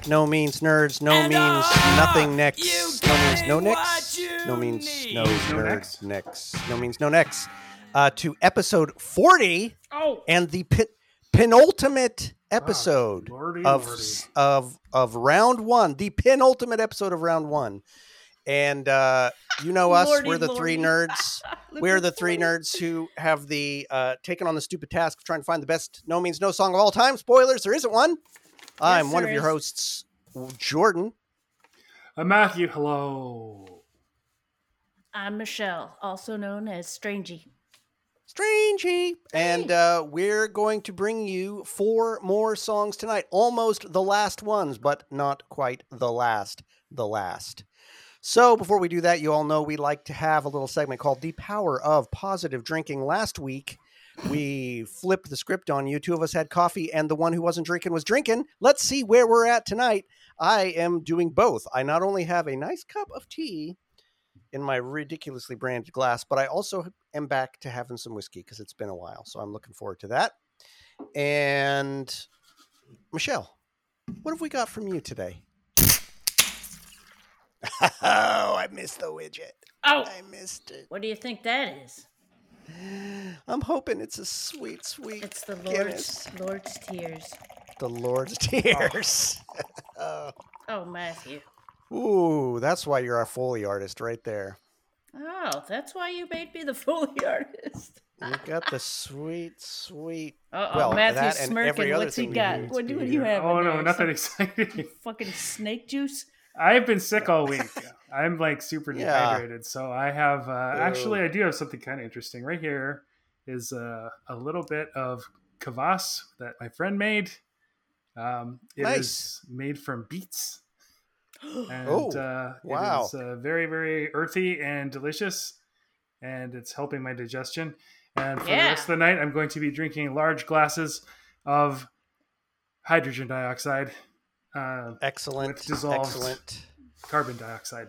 back. No means nerds. No And means all nothing next. No means no getting next. No means no No nerds next? next. No means no next. Uh, to episode 40 Oh, and the pe- penultimate episode lordy, of lordy. of of round one, the penultimate episode of round one. And uh, you know us, Lordy, we're the three nerds. we're the three nerds who have the uh, taken on the stupid task of trying to find the best no means no song of all time. Spoilers, there isn't one. I'm one of your hosts, Jordan. Uh, Matthew, hello. I'm Michelle, also known as Strangey. Strangey. And uh, we're going to bring you four more songs tonight. Almost the last ones, but not quite the last. The last. So before we do that, you all know we like to have a little segment called The Power of Positive Drinking. Last week, we flipped the script on you. Two of us had coffee, and the one who wasn't drinking was drinking. Let's see where we're at tonight. I am doing both. I not only have a nice cup of tea in my ridiculously branded glass, but I also am back to having some whiskey because it's been a while. So I'm looking forward to that. And Michelle, what have we got from you today? oh, I missed the widget. Oh, I missed it. what do you think that is? I'm hoping it's a sweet, sweet. It's the Guinness. Lord's Lord's tears. The Lord's tears. oh. Oh, Matthew. Ooh, that's why you're our Foley artist right there. Oh, that's why you made me the Foley artist. You got the sweet, sweet. Uh oh, Well, Matthew's that and every smirking. What's he thing you got? do What do you have? Oh no, there? nothing exciting. Fucking snake juice. I've been sick all week. I'm like super Yeah. dehydrated, so I have. Uh, actually, I do have something kind of interesting right here. Is uh, a little bit of kvass that my friend made. Um, it is Nice. made from beets, and Oh, uh, wow. it is uh, very very earthy and delicious, and it's helping my digestion. And for the rest of the night, I'm going to be drinking large glasses of hydrogen dioxide, uh, Excellent. With dissolved- Excellent. carbon dioxide.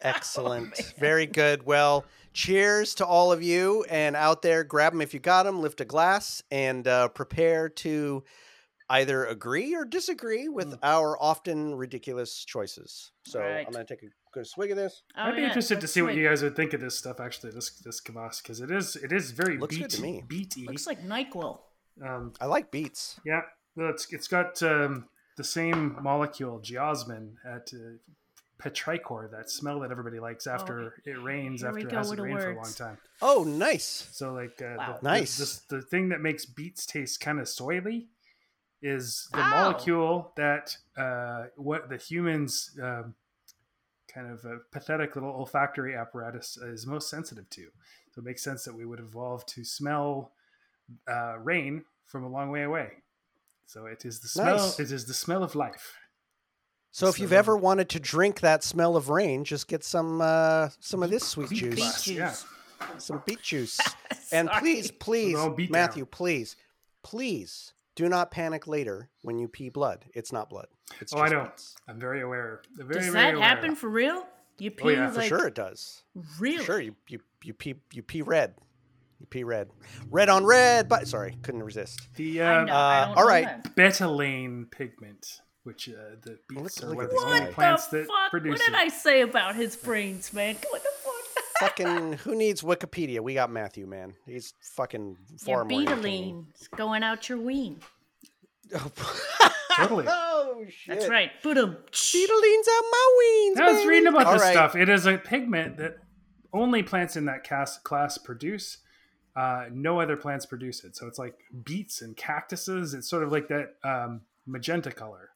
Excellent. man. Very good. Well, cheers to all of you and out there. Grab them if you got them. Lift a glass and uh, prepare to either agree or disagree with Mm. our often ridiculous choices. So Right. I'm going to take a good swig of this. Oh, I'd be yeah, interested to looks see what you guys would think of this stuff. Actually, this this kvass because it is it is very Looks beat, good to me. beaty. Looks like Nyquil. um, I like beets. yeah, well, it's it's got um, the same molecule geosmin at uh, petrichor, that smell that everybody likes after it rains Oh, here we after it go hasn't rained for a long time. Oh, nice. So like uh, Wow. the, Nice. The, this- the thing that makes beets taste kind of soily is the Ow. molecule that uh, what the humans um, kind of a pathetic little olfactory apparatus is most sensitive to. So it makes sense that we would evolve to smell uh, rain from a long way away. So it is the smell. Nice. It is the smell of life. So if you've ever wanted to drink that smell of rain, just get some uh, some of this sweet Beet juice, glass, juice. Yeah. some beet juice. And please, please, No, Matthew, down. please, please do not panic later when you pee blood. It's not blood. It's Oh, I know. beets. I'm very aware. Very, Does very that aware. happen for real? You pee Oh, yeah, For sure, it does. really? Sure, you you you pee you pee red. You pee red. Red on red. But sorry, couldn't resist. The I uh, know, uh, I don't all know betalain pigment, which uh, the beets Look- are look one of this the only What plants the that fuck? produce What did it. I say about his brains, man? What the fuck? fucking who needs Wikipedia? We got Matthew, man. He's fucking far Your more. entertaining. betalain's going out your ween. Totally. oh shit. That's right. Boom. Betalain's out my weens. I was reading about All this right. stuff. It is a pigment that only plants in that class, class produce. Uh, no other plants produce it. So it's like beets and cactuses. It's sort of like that um, magenta color.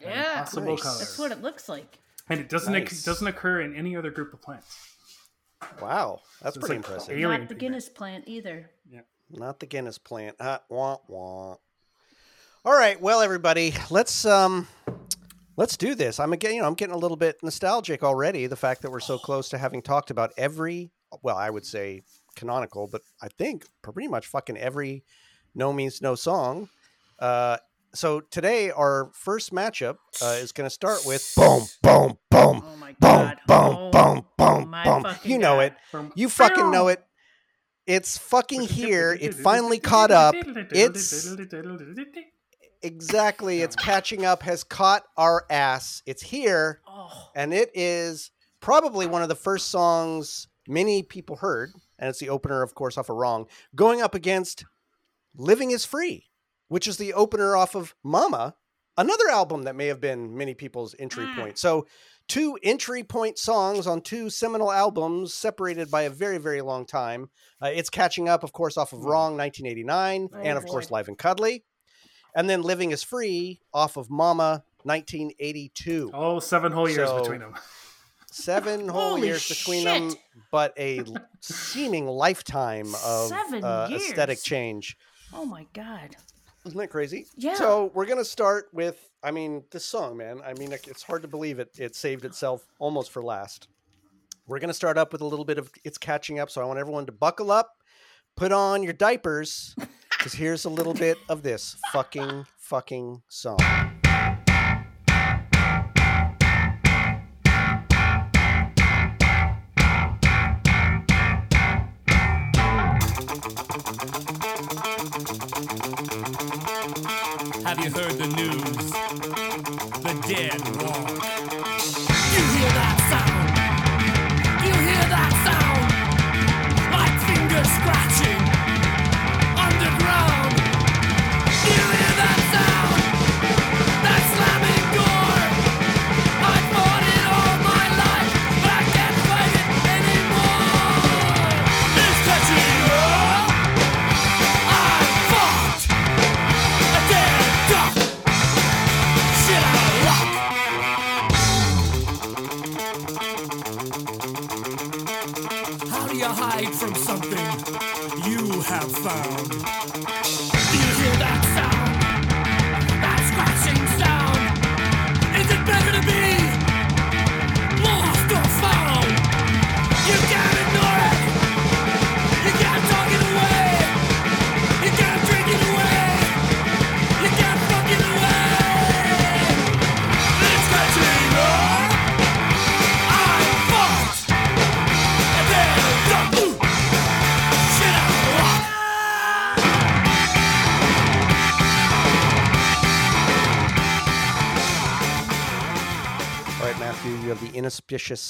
Yeah. impossible Nice. color. That's what it looks like. and it doesn't Nice. it doesn't occur in any other group of plants. Wow, that's So pretty like impressive. alien Not the pigment. Guinness plant either. Yeah, Not the Guinness plant. Uh, wah, wah. All right, well, everybody, let's um, let's do this. I'm again, you know, I'm getting a little bit nostalgic already. The fact that we're so close to having talked about every, well, I would say canonical, but I think pretty much fucking every no means no song. Uh, so today our first matchup uh, is going to start with boom, boom, boom, Oh my boom, god. boom, oh, boom, boom, my boom. You know God. it. You fucking know it. It's fucking here. It finally caught up. It's exactly. It's catching up. Has caught our ass. It's here, Oh, and it is probably one of the first songs many people heard, and it's the opener, of course, off of Wrong, going up against "Living Is Free," which is the opener off of Mama, another album that may have been many people's entry Mm. point. So, two entry point songs on two seminal albums separated by a very, very long time. Uh, it's catching up, of course, off of Wrong 1989, Oh, and of course. Live and Cuddly. And then Living is Free off of Mama 1982. Oh, seven whole years So- between them. Seven whole years between them, but a seeming lifetime of Seven uh, aesthetic change. oh my god. Isn't that crazy? Yeah. So we're gonna start with, I mean, this song, man. I mean, it's hard to believe it. It saved itself almost for last. We're gonna start up with a little bit of it's catching up. So I want everyone to buckle up, put on your diapers, because here's a little bit of this fucking fucking song.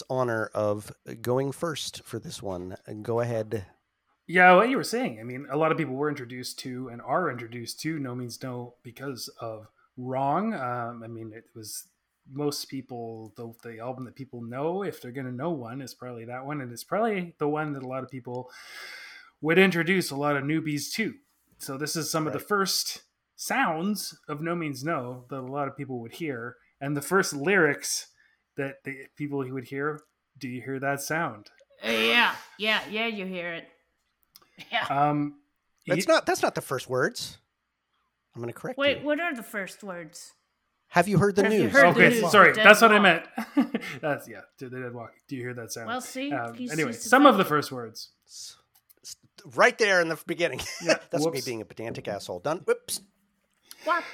Honor of going first for this one. Go ahead. Yeah, what you were saying. I mean, a lot of people were introduced to and are introduced to No Means No because of Wrong. Um, I mean, it was most people the, the album that people know if they're going to know one is probably that one, and it's probably the one that a lot of people would introduce a lot of newbies to. So this is some of the first sounds of No Means No that a lot of people would hear, and the first lyrics that the people who would hear. Do you hear that sound? Yeah, yeah, yeah. You hear it. Yeah. Um, That's you- not that's not the first words. I'm going to correct Wait, you. what are the first words? Have you heard the Have news? heard the okay, news? sorry, Dead that's what I meant. that's yeah, to the dead walk. Do you hear that sound? Well, see, Um, anyway, he's some of the first words. S- s- Right there in the beginning. Yeah, that's me being a pedantic asshole. Done. Whoops. What?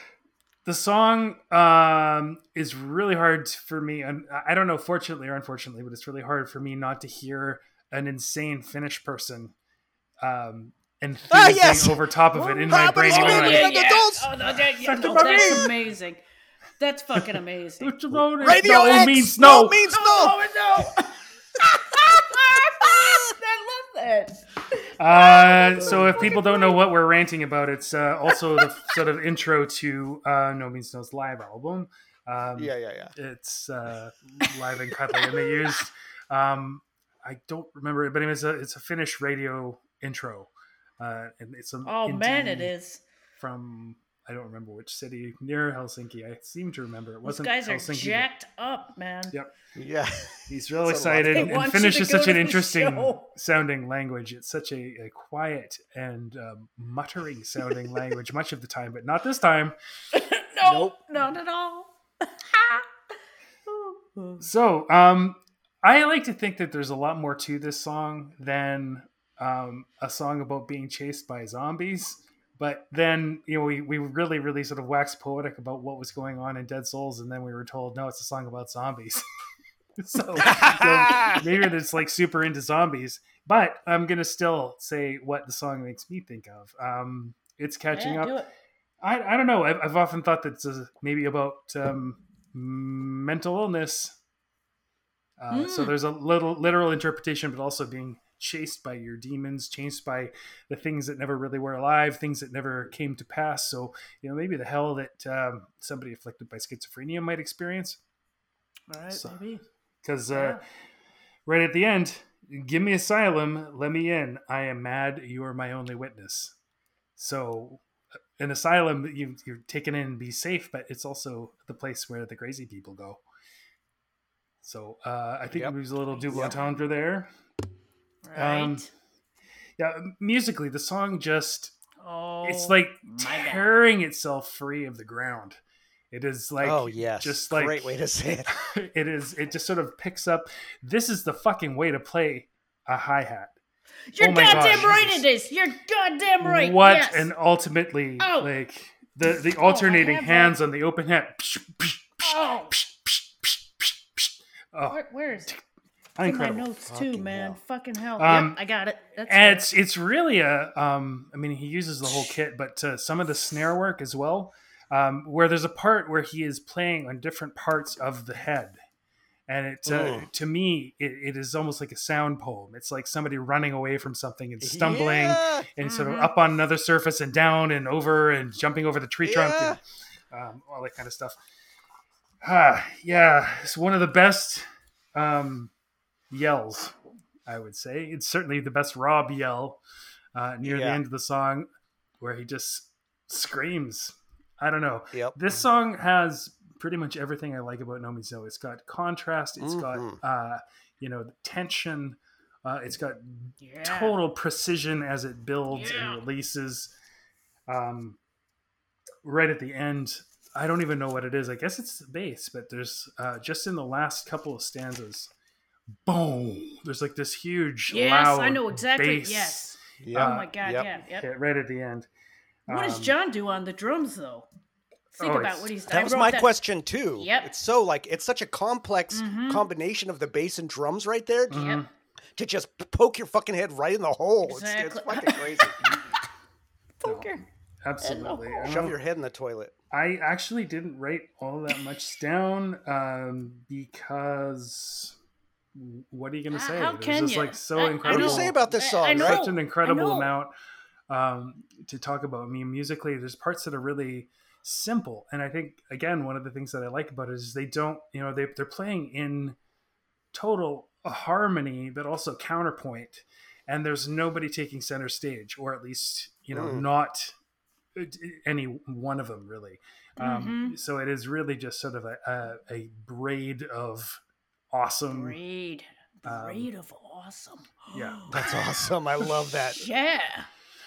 The song um, is really hard for me, and I don't know, fortunately or unfortunately, but it's really hard for me not to hear an insane Finnish person um, enthusing Ah, yes! over top of it in my brain. it's going Yeah, yeah. Oh, no, that- yeah, no, that's puppy. amazing. That's fucking amazing. Radio no X means no. means no. Oh, no. I love that. Uh, so if people don't know what we're ranting about, it's uh, also the sort of intro to uh, No Means No's live album. Um, Yeah, yeah, yeah. it's uh, live and cuddly, and they used um, I don't remember it, but it's a it's a Finnish radio intro, uh, and it's a Oh man, it is from I don't remember which city near Helsinki. I seem to remember it wasn't guys are Helsinki. but jacked up, man. Yep. Yeah. He's real It's a lot. excited, They and Finnish is such an interesting show. sounding language. It's such a, a quiet and um, muttering sounding language much of the time, but not this time. no, Nope. not at all. So, um, I like to think that there's a lot more to this song than um, a song about being chased by zombies. But then, you know, we, we really, really sort of waxed poetic about what was going on in Dead Souls, and then we were told, no, it's a song about zombies. so, so maybe it's like super into zombies. But I'm gonna still say what the song makes me think of. Um, it's catching Yeah, up. I, I don't know. I've, I've often thought that it's uh, maybe about um, mental illness. Uh, So Mm. there's a little literal interpretation, but also being chased by your demons, chased by the things that never really were alive, things that never came to pass. So you know maybe the hell that um, somebody afflicted by schizophrenia might experience. All right, So- maybe. Because uh, right at the end, give me asylum, let me in. I am mad. You are my only witness. So, uh, an asylum, you, you're taken in and be safe, but it's also the place where the crazy people go. So, uh, I think Yep. it was a little double Yep. entendre there. Right. Um, Yeah, musically, the song just, oh, it's like my God. tearing itself free of the ground. It is like, oh yes, just like great way to say it. it is it just sort of picks up this is the fucking way to play a hi-hat You're Oh goddamn gosh, right Jesus. it is. You're goddamn right. what yes. and ultimately Oh. like the the alternating have hands on the open hat Oh, oh where, where's it's in my incredible notes too, man? hell. Fucking hell. Um, yep, I got it. That's and right. it's it's really a um i mean he uses the whole kit but uh, some of the snare work as well um where there's a part where he is playing on different parts of the head and it uh, to me it, it is almost like a sound poem it's like somebody running away from something and stumbling Yeah. and sort of Mhm. up on another surface and down and over and jumping over the tree trunk and um, all that kind of stuff ah yeah it's one of the best um yells i would say it's certainly the best rob yell uh, near the end of the song where he just screams i don't know Yep. this song has pretty much everything i like about no means no it's got contrast It's Mhm. got uh you know tension uh, it's got yeah. total precision as it builds Yeah. and releases. Um, right at the end, I don't even know what it is. I guess it's the bass, but there's uh, just in the last couple of stanzas, boom. There's like this huge, Yes, loud I know exactly. bass Yes. Yep. oh my god. yep. Yeah. Yep. hit right at the end. What does Um, John do on the drums though? Think oh, about what he's. I That was my that- question too. Yep. It's so like it's such a complex Mhm. combination of the bass and drums right there Mhm. Yep. to just poke your fucking head right in the hole. It's, it's fucking crazy. Poker. Absolutely. I Shove your head in the toilet. I actually didn't write all that much down um, because what are you going to say? how There's can just you? like so I- I incredible. What do you say about this song? I know. such an incredible amount um, to talk about. I mean, musically, there's parts that are really simple, and I think again, one of the things that I like about it is they don't, you know, they they're playing in total harmony, but also counterpoint, and there's nobody taking center stage, or at least you know, Mm. not uh, any one of them really. Um, Mhm. So it is really just sort of a, a, a braid of awesome. Braid. Um, Braid of awesome. yeah. That's awesome. I love that. Yeah.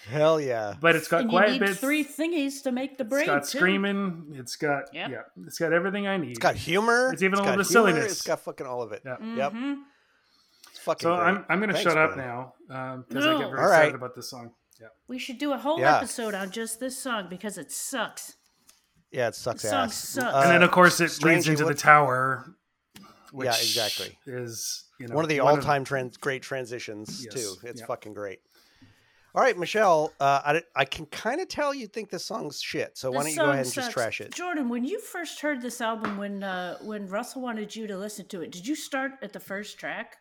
Hell yeah. But it's got and you quiet need bits. three thingies to make the braid. It's got too. screaming. It's got Yep. yeah. It's got everything I need. It's got humor. It's even a little bit of humor, silliness. It's got fucking all of it. Yeah. Yep. Mhm. It's fucking so great. I'm I'm gonna Thanks, shut up now because I No. get very All excited right. about this song. Yeah. We should do a whole Yeah. episode on just this song because it sucks. Yeah, it sucks The song ass. sucks. and then Uh, of course it leads strangely, into the tower. Which Yeah, exactly. Is you know one of the all-time trans- great transitions Yes, too. It's yeah. fucking great. All right, Michelle. Uh, I, I can kind of tell you think this song's shit. So why don't you go ahead and just trash it? Jordan, when you first heard this album, when uh, when Russell wanted you to listen to it, did you start at the first track?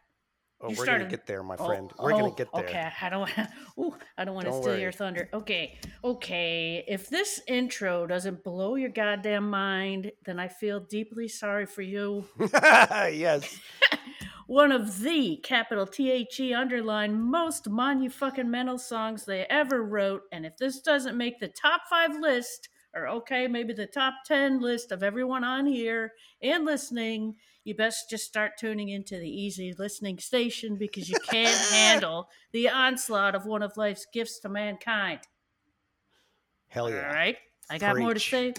Oh, you we're gonna get there, my Oh, friend. we're gonna oh, get there. Okay, I don't. Ooh, I don't want to steal worry. your thunder. Okay, okay. If this intro doesn't blow your goddamn mind, then I feel deeply sorry for you. yes. One of the capital T H E underline most monufucking songs they ever wrote, and if this doesn't make the top five list, or okay, maybe the top ten list of everyone on here and listening, you best just start tuning into the easy listening station because you can't handle the onslaught of one of life's gifts to mankind. Hell yeah. All right. I got more to say.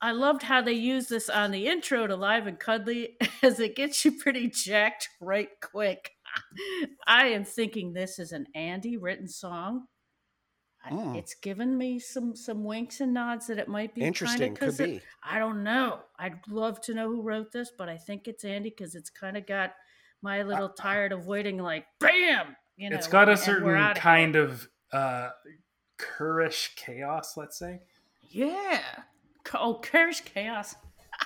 I loved how they used this on the intro to Live and Cuddly as it gets you pretty jacked right quick. I am thinking this is an Andy written song. Mm. It's given me some some winks and nods that it might be Interesting. Kinda Could it- be. I don't know. I'd love to know who wrote this, but I think it's Andy because it's kind of got my little tired of waiting. Like, bam! You know, it's got a certain outta here. kind of uh chaos, let's say. Yeah. Oh, Curse Chaos.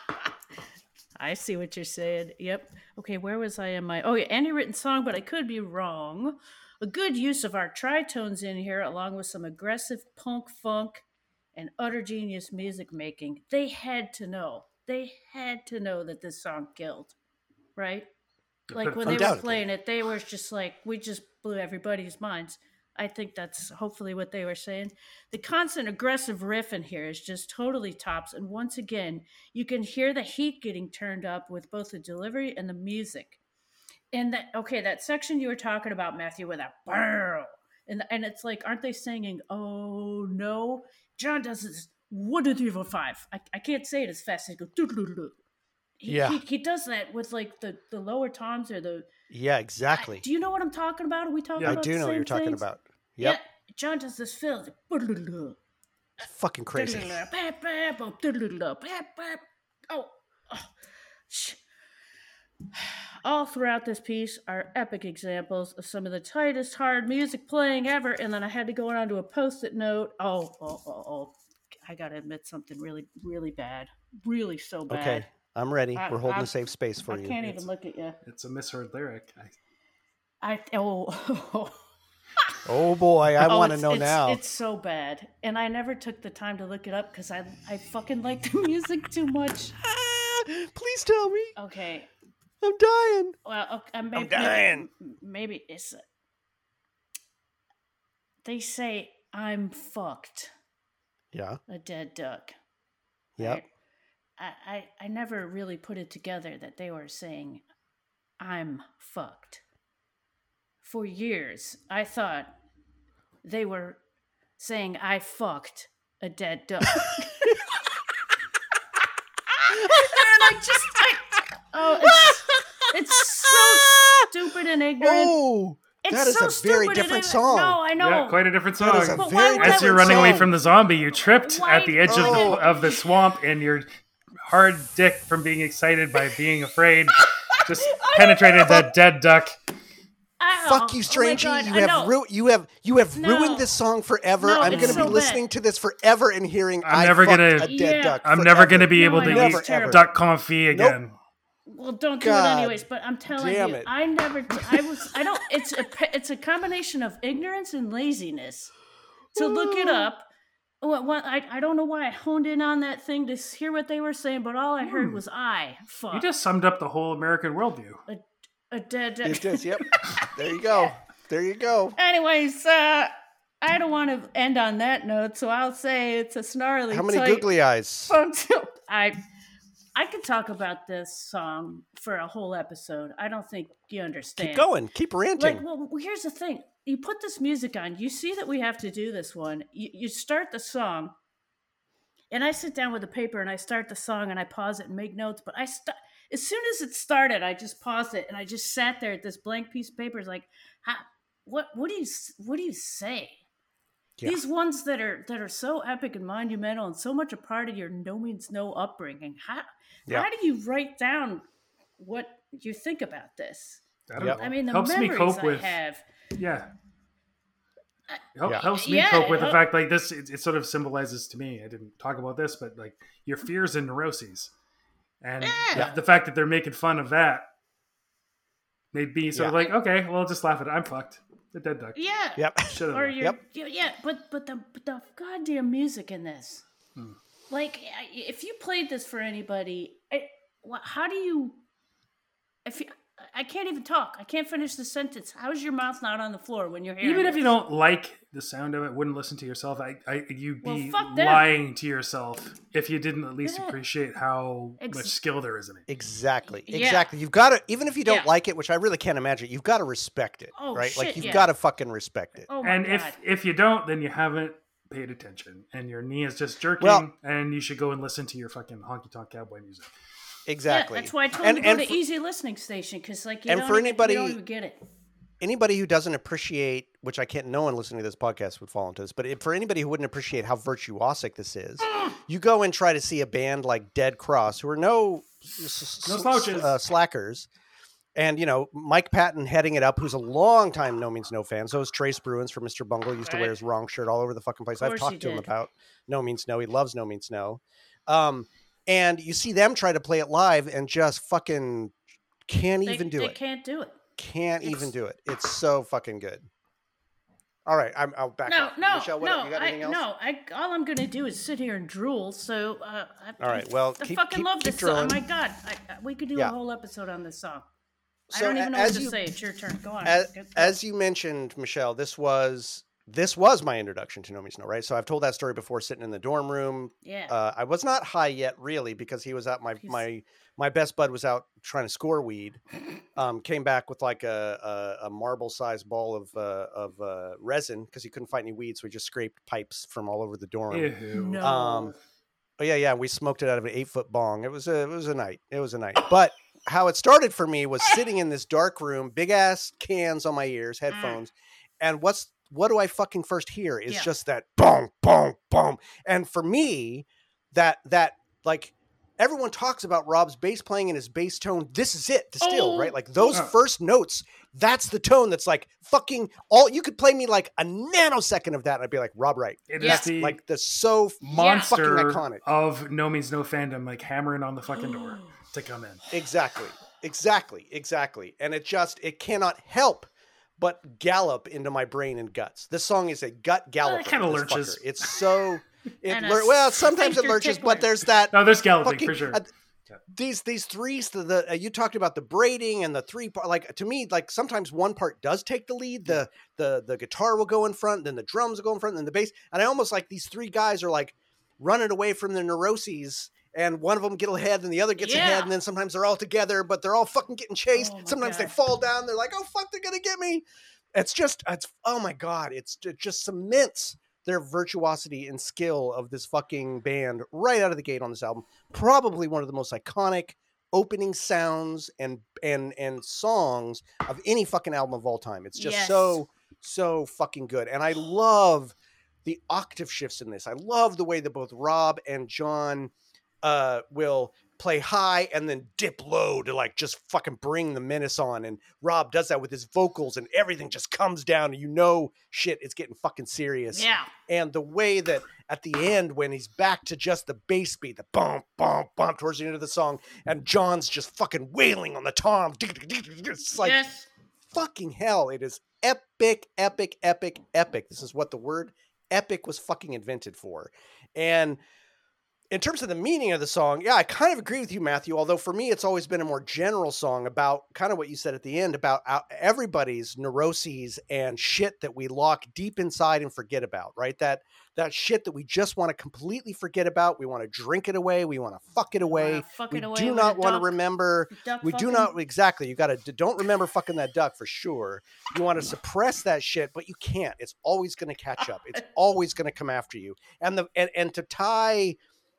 I see what you're saying. Yep. Okay, where was I in my. Oh, yeah, Andy written song, but I could be wrong. A good use of our tritones in here, along with some aggressive punk funk and utter genius music making. They had to know. They had to know that this song killed, right? Like when they were playing it, they were just like, we just blew everybody's minds. I think that's hopefully what they were saying. The constant aggressive riff in here is just totally tops. And once again, you can hear the heat getting turned up with both the delivery and the music. And that, okay, that section you were talking about, Matthew, with that barrel. And, and it's like, aren't they singing, oh no? John does this, one, two, three, four, five. I, I can't say it as fast as he goes, doo, doo, doo. He, Yeah. he, he does that with like the, the lower toms or the. Yeah, I- exactly. do you know what I'm talking about? Are we talking about I do know what you're talking things? about. Yep. Yeah, John does this fill. Fucking crazy. Oh, oh, all throughout this piece are epic examples of some of the tightest hard music playing ever. And then I had to go on to a post-it note. Oh, oh, oh, oh. I gotta admit something really, really bad. Really so bad. Okay. I'm ready. I- We're holding I- a safe space for I you. I can't It's- even look at you. It's a misheard lyric. I, I oh. Oh boy, I Oh, want to know it's- now. It's so bad, and I never took the time to look it up because I I fucking like the music too much. Ah, please tell me. Okay, I'm dying. well, okay, uh, maybe, dying. Maybe, maybe it's. They say I'm fucked, Yeah. a dead duck. Yep. right? I, I I never really put it together that they were saying I'm fucked. For years, I thought they were saying I fucked a dead duck. and I just I, oh it's it's so stupid and ignorant. Oh, it's that is so a very stupid and different song. No, I know. Yeah, quite a different That is song. a But very As you're different running away from the zombie, you tripped Why- at the edge Oh. of, the, of the swamp, and your hard dick from being excited by being afraid just penetrated that dead duck. I- Fuck oh you, oh my Strangey! God, you have ru- you have you have No. ruined this song forever. No, I'm going to be so listening to this forever and hearing. I'm I never gonna- a dead Yeah. duck. I'm never going to be No, able I to know, eat terrible. duck confit again. Well, don't do God it anyways. But I'm telling damn you, it. I never. T- I was. I don't. It's a. It's a combination of ignorance and laziness. To look it up. What, what, I, I don't know why I honed in on that thing to hear what they were saying, but all I heard was I fuck You just summed up the whole American worldview. a dead. It is. Yep. there you go. There you go. Anyways, uh, I don't want to end on that note, so I'll say it's a snarly. How many tight googly eyes? until I I could talk about this song for a whole episode. I don't think you understand. Keep going. Keep ranting. Like, well, here's the thing: you put this music on, you see that we have to do this one. You, you start the song, and I sit down with a paper and I start the song and I pause it and make notes. But I st- as soon as it started, I just paused it and I just sat there at this blank piece of paper. It's like, how, what what do you what do you say? Yeah. These ones that are that are so epic and monumental and so much a part of your no means no upbringing. How Yeah. how do you write down what you think about this? I don't know. I mean, the helps me memories cope I with have. yeah. Uh, help, Yeah. Helps me Yeah, cope with the fact like this. It, it sort of symbolizes to me. I didn't talk about this, but like your fears and neuroses, and Yeah. the, the fact that they're making fun of that made me sort of like, okay, well, just laugh at it. I'm fucked. The dead duck. Yeah. Yep. Should Or have. you're, Yep. yeah, yeah, but but the but the goddamn music in this, Hmm. like, if you played this for anybody, I, how do you? If you, I can't even talk. I can't finish the sentence. How is your mouth not on the floor when you're hearing? It? Even if you don't like the sound of it, wouldn't listen to yourself. I, I you'd be fuck them. lying to yourself if you didn't at least Yeah. appreciate how Ex- much skill there is in it. Exactly. Yeah. Exactly. You've got to, even if you don't Yeah. like it, which I really can't imagine, you've got to respect it. Oh, right? like you've yeah. got to fucking respect it. Oh my and god! if if you don't, then you haven't paid attention, and your knee is just jerking, Well- and you should go and listen to your fucking honky tonk cowboy music. Exactly. Yeah, that's why I told and, you to and go to for easy listening station because like you and don't for even, anybody- you don't get it. anybody who doesn't appreciate which I can't. No one listening to this podcast would fall into this, but it, for anybody who wouldn't appreciate how virtuosic this is, you go and try to see a band like Dead Cross, who are no s- No s- slouches. uh, slackers. And you know Mike Patton heading it up, who's a long time No Means No fan. So is Trey Spruance from Mr. Bungle. Used to wear his wrong shirt all over the fucking place. I've talked to him about No Means No. He loves No Means No. Um, and you see them try to play it live and just fucking can't They, even do they it. can't do it. Can't even do it. It's so fucking good. All right, I'm, I'll back No, up. no, Michelle, what, no, you got I, anything else? no. I all I'm gonna do is sit here and drool. So, uh, I, All right, well, I keep- fucking keep- love keep this song. Oh my god, I, I- we could do Yeah. a whole episode on this song. I don't even know what as to you- say. It's your turn. Go on. As, as you mentioned, Michelle, this was this was my introduction to No Means No, right? So I've told that story before, sitting in the dorm room. yeah. Uh, I was not high yet, really, because he was out. My He's- my my best bud was out trying to score weed. Um, came back with like a a, a marble sized ball of uh, of uh, resin because he couldn't find any weed, so he just scraped pipes from all over the dorm. Ew. no. Um, Oh yeah, yeah. We smoked it out of an eight foot bong. It was a it was a night. It was a night. But how it started for me was sitting in this dark room, big ass cans on my ears, headphones, and what's what do I fucking first hear is Yeah. just that boom, boom, boom. And for me, that that like everyone talks about Rob's bass playing and his bass tone. This is it, distilled, Oh. right? Like those Uh. first notes, that's the tone that's like fucking all you could play me like a nanosecond of that, and I'd be like, Rob Wright. It is Yeah. the Like the so monster fucking iconic. of no means no fandom, like hammering on the fucking door to come in. Exactly. Exactly. Exactly. And it just it cannot help but gallop into my brain and guts. This song is a gut gallop. It kinda lurches. It's so it lur- well, sometimes it lurches, tickler. but there's that No, there's galloping fucking for sure. uh, these these threes the, the uh, you talked about the braiding and the three part like to me like sometimes one part does take the lead the the the guitar will go in front then the drums will go in front then the bass and i almost like these three guys are like running away from their neuroses and one of them get ahead and the other gets ahead and then sometimes they're all together but they're all fucking getting chased. Oh sometimes they fall down they're like oh fuck they're gonna get me. It's just it's oh my god it's it just cements their virtuosity and skill of this fucking band right out of the gate on this album. Probably one of the most iconic opening sounds and and and songs of any fucking album of all time. It's just Yes. so so fucking good and i love the octave shifts in this. I love the way that both rob and john uh will play high and then dip low to like just fucking bring the menace on and rob does that with his vocals and everything just comes down and you know shit it's getting fucking serious yeah. and the way that at the end when he's back to just the bass beat, the bump, bump, bump towards the end of the song, and John's just fucking wailing on the tom. It's like yes. fucking hell. It is epic, epic, epic, epic. This is what the word epic was fucking invented for. And in terms of the meaning of the song, yeah, I kind of agree with you, Matthew. Although for me, it's always been a more general song about kind of what you said at the end about uh, everybody's neuroses and shit that we lock deep inside and forget about. Right? That that shit that we just want to completely forget about. We want to drink it away. We want to fuck it away. Fuck We it away do not want to remember duck we do not exactly. You got to don't remember fucking that duck for sure. You want to suppress that shit, but you can't. It's always going to catch up. It's always going to come after you. And the and, and to tie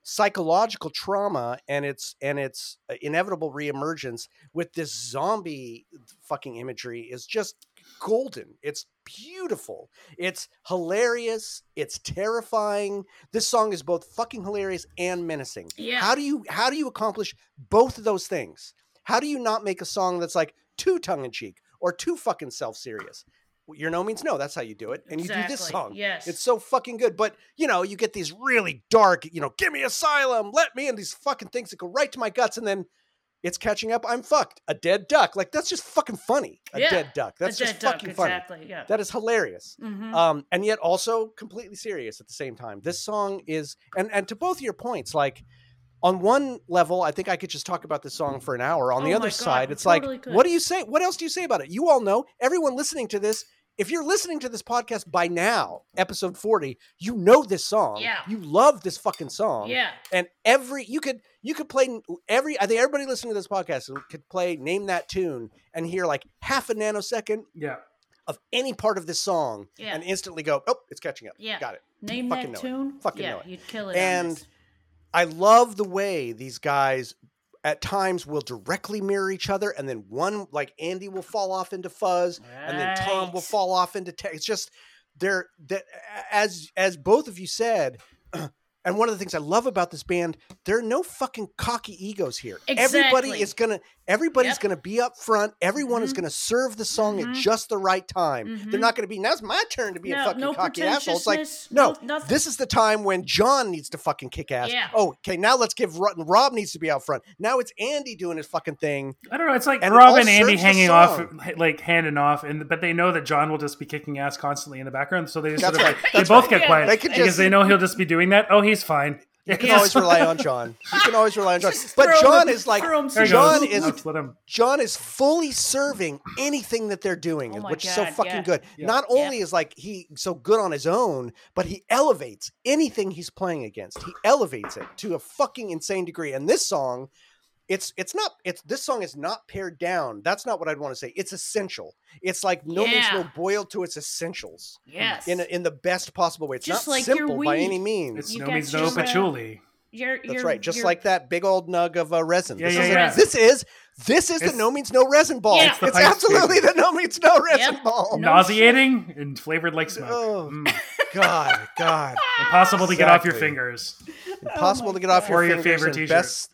psychological trauma and its and its uh, inevitable reemergence with this zombie fucking imagery is just golden. It's beautiful. It's hilarious. It's terrifying. This song is both fucking hilarious and menacing. Yeah. How do you how do you accomplish both of those things? How do you not make a song that's like too tongue in cheek or too fucking self serious? Your no means no. That's how you do it, and you do this song. yes. it's so fucking good. But you know, you get these really dark, you know, give me asylum, let me in these fucking things that go right to my guts, and then it's catching up. I'm fucked. A dead duck. Like that's just fucking funny. A Yeah, dead duck. That's a just dead duck, fucking funny. exactly. Yeah. That is hilarious. Mhm. Um, and yet also completely serious at the same time. This song is, and and to both your points, like on one level, I think I could just talk about this song for an hour. On the Oh other God, side, it's totally like, could. what do you say? What else do you say about it? You all know. Everyone listening to this, if you're listening to this podcast by now, episode forty, you know this song. Yeah. You love this fucking song. yeah. And every you could you could play every I think everybody listening to this podcast could play name that tune and hear like half a nanosecond yeah. of any part of this song Yeah. and instantly go, oh, it's catching up. Yeah. Got it. Name fucking that know it. tune. Fucking yeah, know it. you'd kill it. And. I love the way these guys, at times will directly mirror each other, and then one like Andy will fall off into fuzz, and then Tom will fall off into te- it's just they're that as as both of you said. And one of the things I love about this band, there are no fucking cocky egos here. Everybody is gonna, everybody's Yep. gonna be up front. Everyone is Mhm. gonna serve the song Mhm. at just the right time. They're Mhm. not gonna be. Now's my turn to be a fucking no cocky asshole. It's like, pretentiousness, no, this is the time when John needs to fucking kick ass. Yeah. Oh, okay. Now let's give Rob, Rob needs to be out front. Now it's Andy doing his fucking thing. I don't know. It's like And Rob and Andy hanging off, like handing off, and but they know that John will just be kicking ass constantly in the background, so they just That's sort of, right. like- they both right. get Yeah. quiet They can because they know he'll just be doing that. Oh, he's fine. You can always rely on John. You can always rely on John. But John him- is like throw him There he some John is Let's let him. John is fully serving anything that they're doing, Oh my which is so fucking yeah. good. Yeah. Not only is like he so good on his own, but he elevates anything he's playing against. He elevates it to a fucking insane degree. And this song, it's it's not it's this song is not pared down. That's not what I'd want to say. It's essential. It's like no means no boiled to its essentials Yes. in in the best possible way. It's Just not like simple by any means. It's You no means no your, uh, patchouli. You're, That's you're, right. Just you're- like that big old nug of uh, resin. Yeah, this, yeah, is, yeah. this is this is the no means no resin ball. Yeah. It's, It's the pipe absolutely the no means no resin Yep. ball. No Nauseating and flavored like smoke. Oh. Mm. God, God, Impossible to get off your fingers. impossible Oh to get off your Or your favorite t-shirt. Best,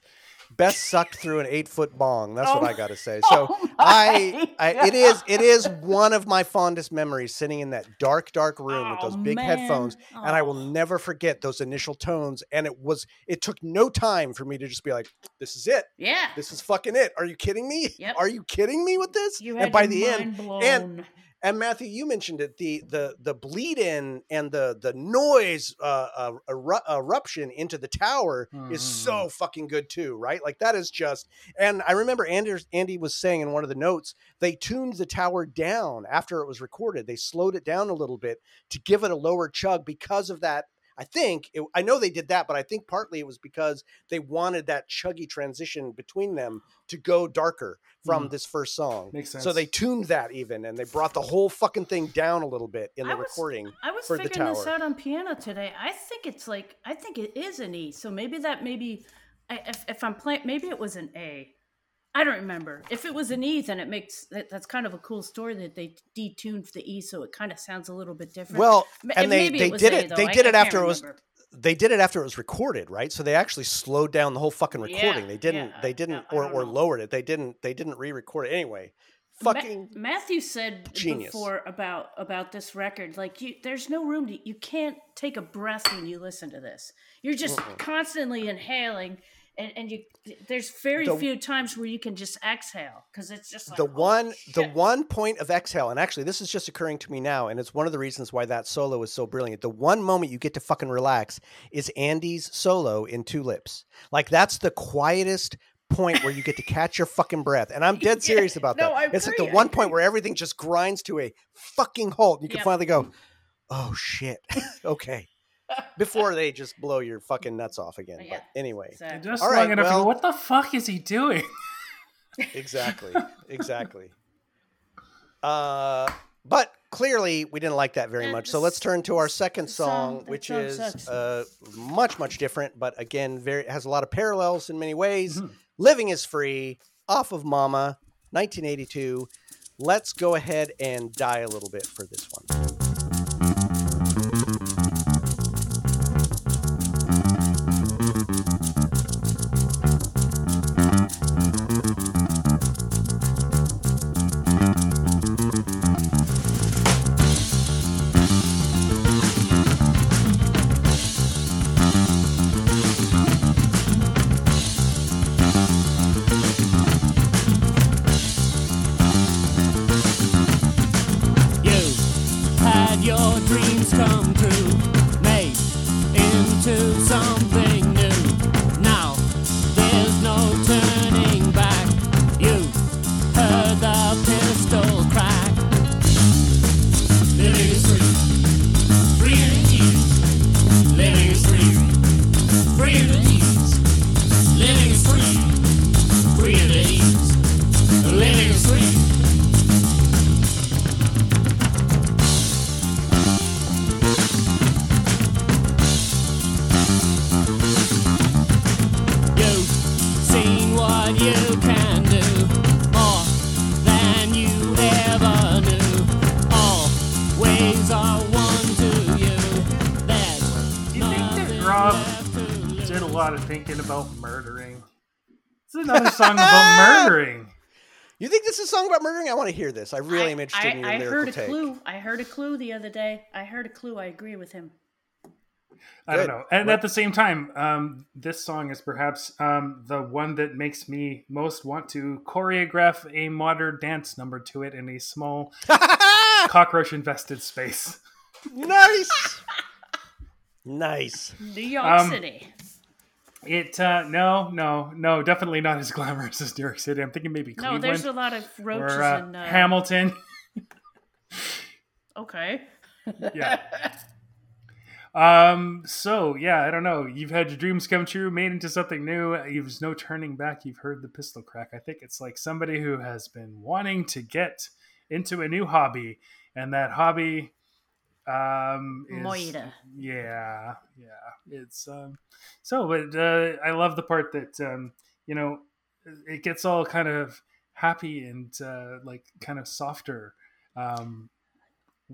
best sucked through an eight foot bong. That's Oh what I got to say. So Oh I, oh I, it is, it is one of my fondest memories sitting in that dark, dark room with Oh, those big man. headphones, and I will Oh. never forget those initial tones. And it was, it took no time for me to just be like, "This is it. Yeah. This is fucking it. Are you kidding me? Yep. Are you kidding me with this?" You and by the end, blown. and- and Matthew, you mentioned it the the the bleed in and the the noise uh, uh, eru- eruption into the tower is so Mhm. fucking good too, right? Like that is just. And I remember Andy Andy was saying in one of the notes they tuned the tower down after it was recorded. They slowed it down a little bit to give it a lower chug because of that. I think it, I know they did that, but I think partly it was because they wanted that chuggy transition between them to go darker from Mhm. this first song. Makes sense. So they tuned that even, and they brought the whole fucking thing down a little bit in the I was- recording. I was for the figuring this out on piano today. I think it's like I think it is an E. So maybe that maybe if, if I'm playing, maybe it was an A. I don't remember. If it was an E, then it makes that, that's kind of a cool story that they detuned the E, so it kind of sounds a little bit different. Well, Ma- and they maybe they was did it. They did I it after it was. They did it after it was recorded, right? So they actually slowed down the whole fucking Yeah, recording. they didn't. yeah, they didn't, I or or know. lowered it. They didn't. They didn't re-record it anyway. Ma- Fucking Matthew said genius. before about about this record, like you, there's no room to you can't take a breath when you listen to this. You're just Mm-mm. constantly inhaling, and, and you there's very The- few times where you can just exhale because it's just like the holy one the one point of exhale and actually this is just occurring to me now and it's one of the reasons why that solo is so brilliant. The one moment you get to fucking relax is andy's solo in two lips. Like that's the quietest point where you get to catch your fucking breath and i'm dead Yeah, serious about no, that. I it's like the one point where everything just grinds to a fucking halt and you can Yep. finally go oh shit. Okay before they just blow your fucking nuts off again Yeah. but anyway Exactly. Just All long right, enough well- what the fuck is he doing? exactly exactly uh but clearly we didn't like that very Uh, much so let's turn to our second song- song which song is uh much much different but again very has a lot of parallels in many ways Mhm. living is free off of mama 1982 let's go ahead and die a little bit for this one I want to hear this. I really am interested I, in your I lyrical heard a take. clue. I heard a clue the other day. I heard a clue. I agree with him. I don't know. And What- at the same time, um, this song is perhaps um, the one that makes me most want to choreograph a modern dance number to it in a small cockroach infested space. nice. nice. New York Um, City. It uh, no no no definitely not as glamorous as New York City. I'm thinking maybe Cleveland. No, there's a lot of roaches or uh, in uh, Hamilton. Okay. yeah. Um. So yeah, I don't know. You've had your dreams come true, made into something new. There's no turning back. You've heard the pistol crack. I think it's like somebody who has been wanting to get into a new hobby, and that hobby, um, is Moira. yeah, yeah. It's um. So, but uh, I love the part that um, you know, it gets all kind of happy and uh, like kind of softer um,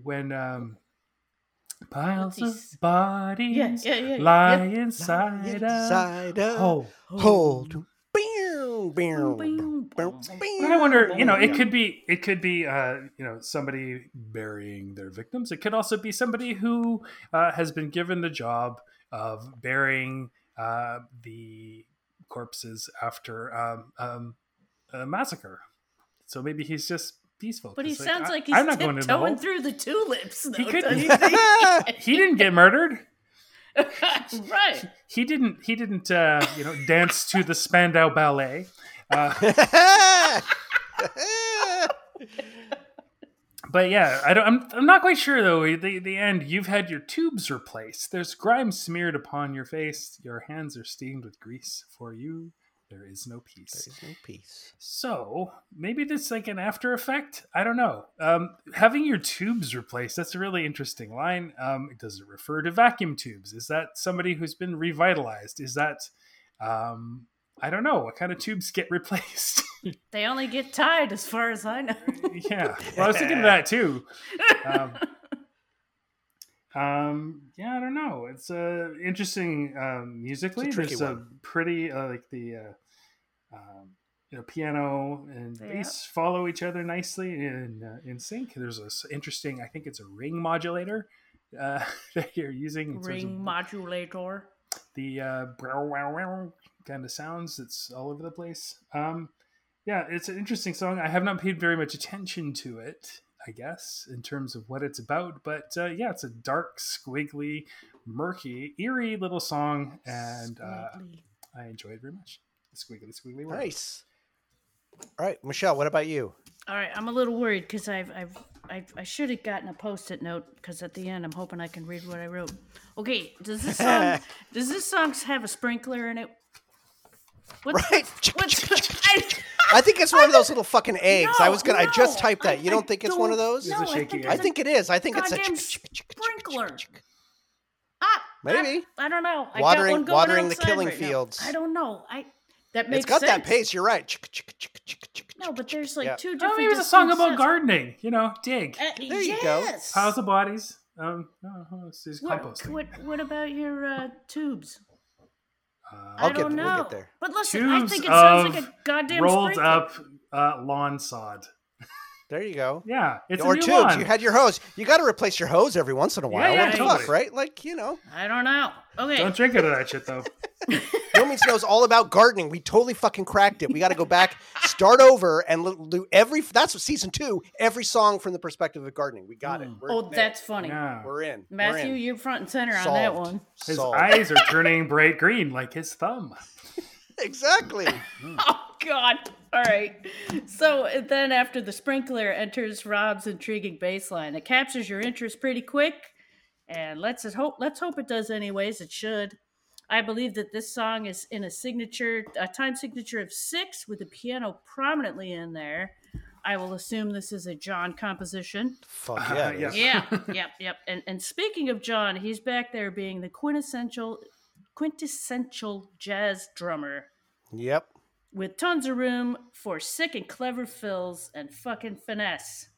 when um, piles of bodies Yeah, yeah, yeah, lie Yep. inside a Inside a hole. hold. Bow, bow, Boom, bow, boom, I wonder, you know, it could be, it could be, uh, you know, somebody burying their victims. It could also be somebody who uh, has been given the job of burying uh, the corpses after um, um, a massacre. So maybe he's just peaceful. But he 'cause, sounds I- like he's I'm not going in the tiptoeing through the tulips. Though, He could- doesn't he- he? He didn't get murdered. right. He didn't. He didn't. Uh, you know, dance to the Spandau Ballet. Uh, But yeah, I don't. I'm, I'm not quite sure though. The the end. You've had your tubes replaced. There's grime smeared upon your face. Your hands are stained with grease. For you, there is no peace. There's no peace. So maybe this like an after effect. I don't know. Um, having your tubes replaced. That's a really interesting line. Um, does it refer to vacuum tubes? Is that somebody who's been revitalized? Is that um, I don't know what kind of tubes get replaced. They only get tied, as far as I know. yeah. Well, I was thinking of that too. Um, um, yeah, I don't know. It's uh, interesting um, musically. It's a tricky There's a pretty uh, like the uh, um, you know piano and Yeah. bass follow each other nicely in uh, in sync. There's a s- interesting. I think it's a ring modulator uh, that you're using. Ring of modulator. the uh, brow, wow, wow kind of sounds It's all over the place. Um, yeah, it's an interesting song. I have not paid very much attention to it, I guess, in terms of what it's about. But uh, yeah, it's a dark, squiggly, murky, eerie little song, and uh, I enjoy it very much. The squiggly, squiggly word. Nice. All right, Michelle, what about you? All right, I'm a little worried because I've, I've, I've, I should have gotten a post-it note because at the end I'm hoping I can read what I wrote. Okay, does this song does this song have a sprinkler in it? What's, Right. What's, I, I think it's one of those little fucking eggs. I was gonna. I just typed that. You don't I think it's one of don't those? It's a know, I think egg. I it's a think it is. I think it's a sprinkler. Ah, Maybe. I, I don't know. I Watering- got one going watering the killing right now. fields. I don't know. I that makes It's got that pace. You're right. No, but there's like Yeah. two Oh, different. maybe it's a song about sets. gardening. You know, dig Uh, There you go. yes. piles of bodies. Um, oh, oh, it's just What, composting. what, what about your uh, tubes? Uh, I'll I get- don't we'll know. get there. But listen, I think it sounds like of a goddamn rolled sprinkler. up uh, lawn sod. There you go. Yeah, it's or a new tubes. lawn. You had your hose. You got to replace your hose every once in a while. yeah, what the totally. fuck, right? Like you know, I don't know. Okay. Don't drink out of that shit though. No Means knows all about gardening. We totally fucking cracked it. We got to go back, start over, and do every. That's what season two. Every song from the perspective of gardening. We got it. Mm. We're, oh, man, that's funny. Yeah. we're in. We're Matthew, in. you're front and center on that one. His Solved. eyes are turning bright green like his thumb. exactly. Hmm. Oh God! All right. So then, after the sprinkler enters Rob's intriguing baseline, it captures your interest pretty quick, and let's hope. Let's hope it does. Anyways, it should. I believe that this song is in a signature, a time signature of six, with the piano prominently in there. I will assume this is a John composition. Fuck yeah. Uh, it yeah. Yeah, yep, yep. And and speaking of John, he's back there being the quintessential, quintessential jazz drummer Yep. with tons of room for sick and clever fills and fucking finesse.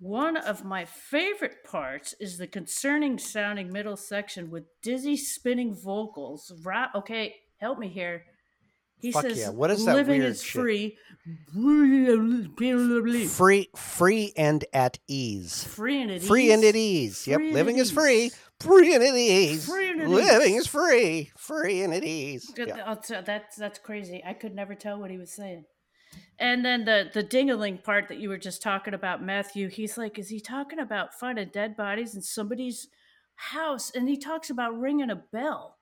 One of my favorite parts is the concerning sounding middle section with dizzy spinning vocals. Ra- okay, help me here. He Fuck says, yeah, what is that living weird is shit? free. Free, free and at ease. Free and at Free ease. and at ease. Yep, Free and living is free. Free and at ease. Free and at living ease. is free. Free and at ease. That's that's crazy. I could never tell what he was saying. And then the the dingling part that you were just talking about, Matthew. He's like, is he talking about finding dead bodies in somebody's house? And he talks about ringing a bell.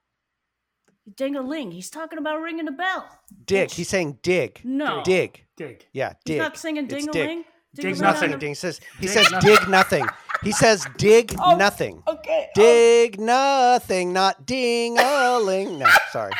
Ding a ling. He's talking about ringing a bell. Dig. He's saying dig. No. Dig. Dig. Yeah, dig. He's not singing It's ding a dig. ling. Dig Nothing. nothing. He says he Dig says nothing. dig nothing. He says dig Oh, nothing. Okay. Oh. Dig nothing, not ding a ling. No, sorry.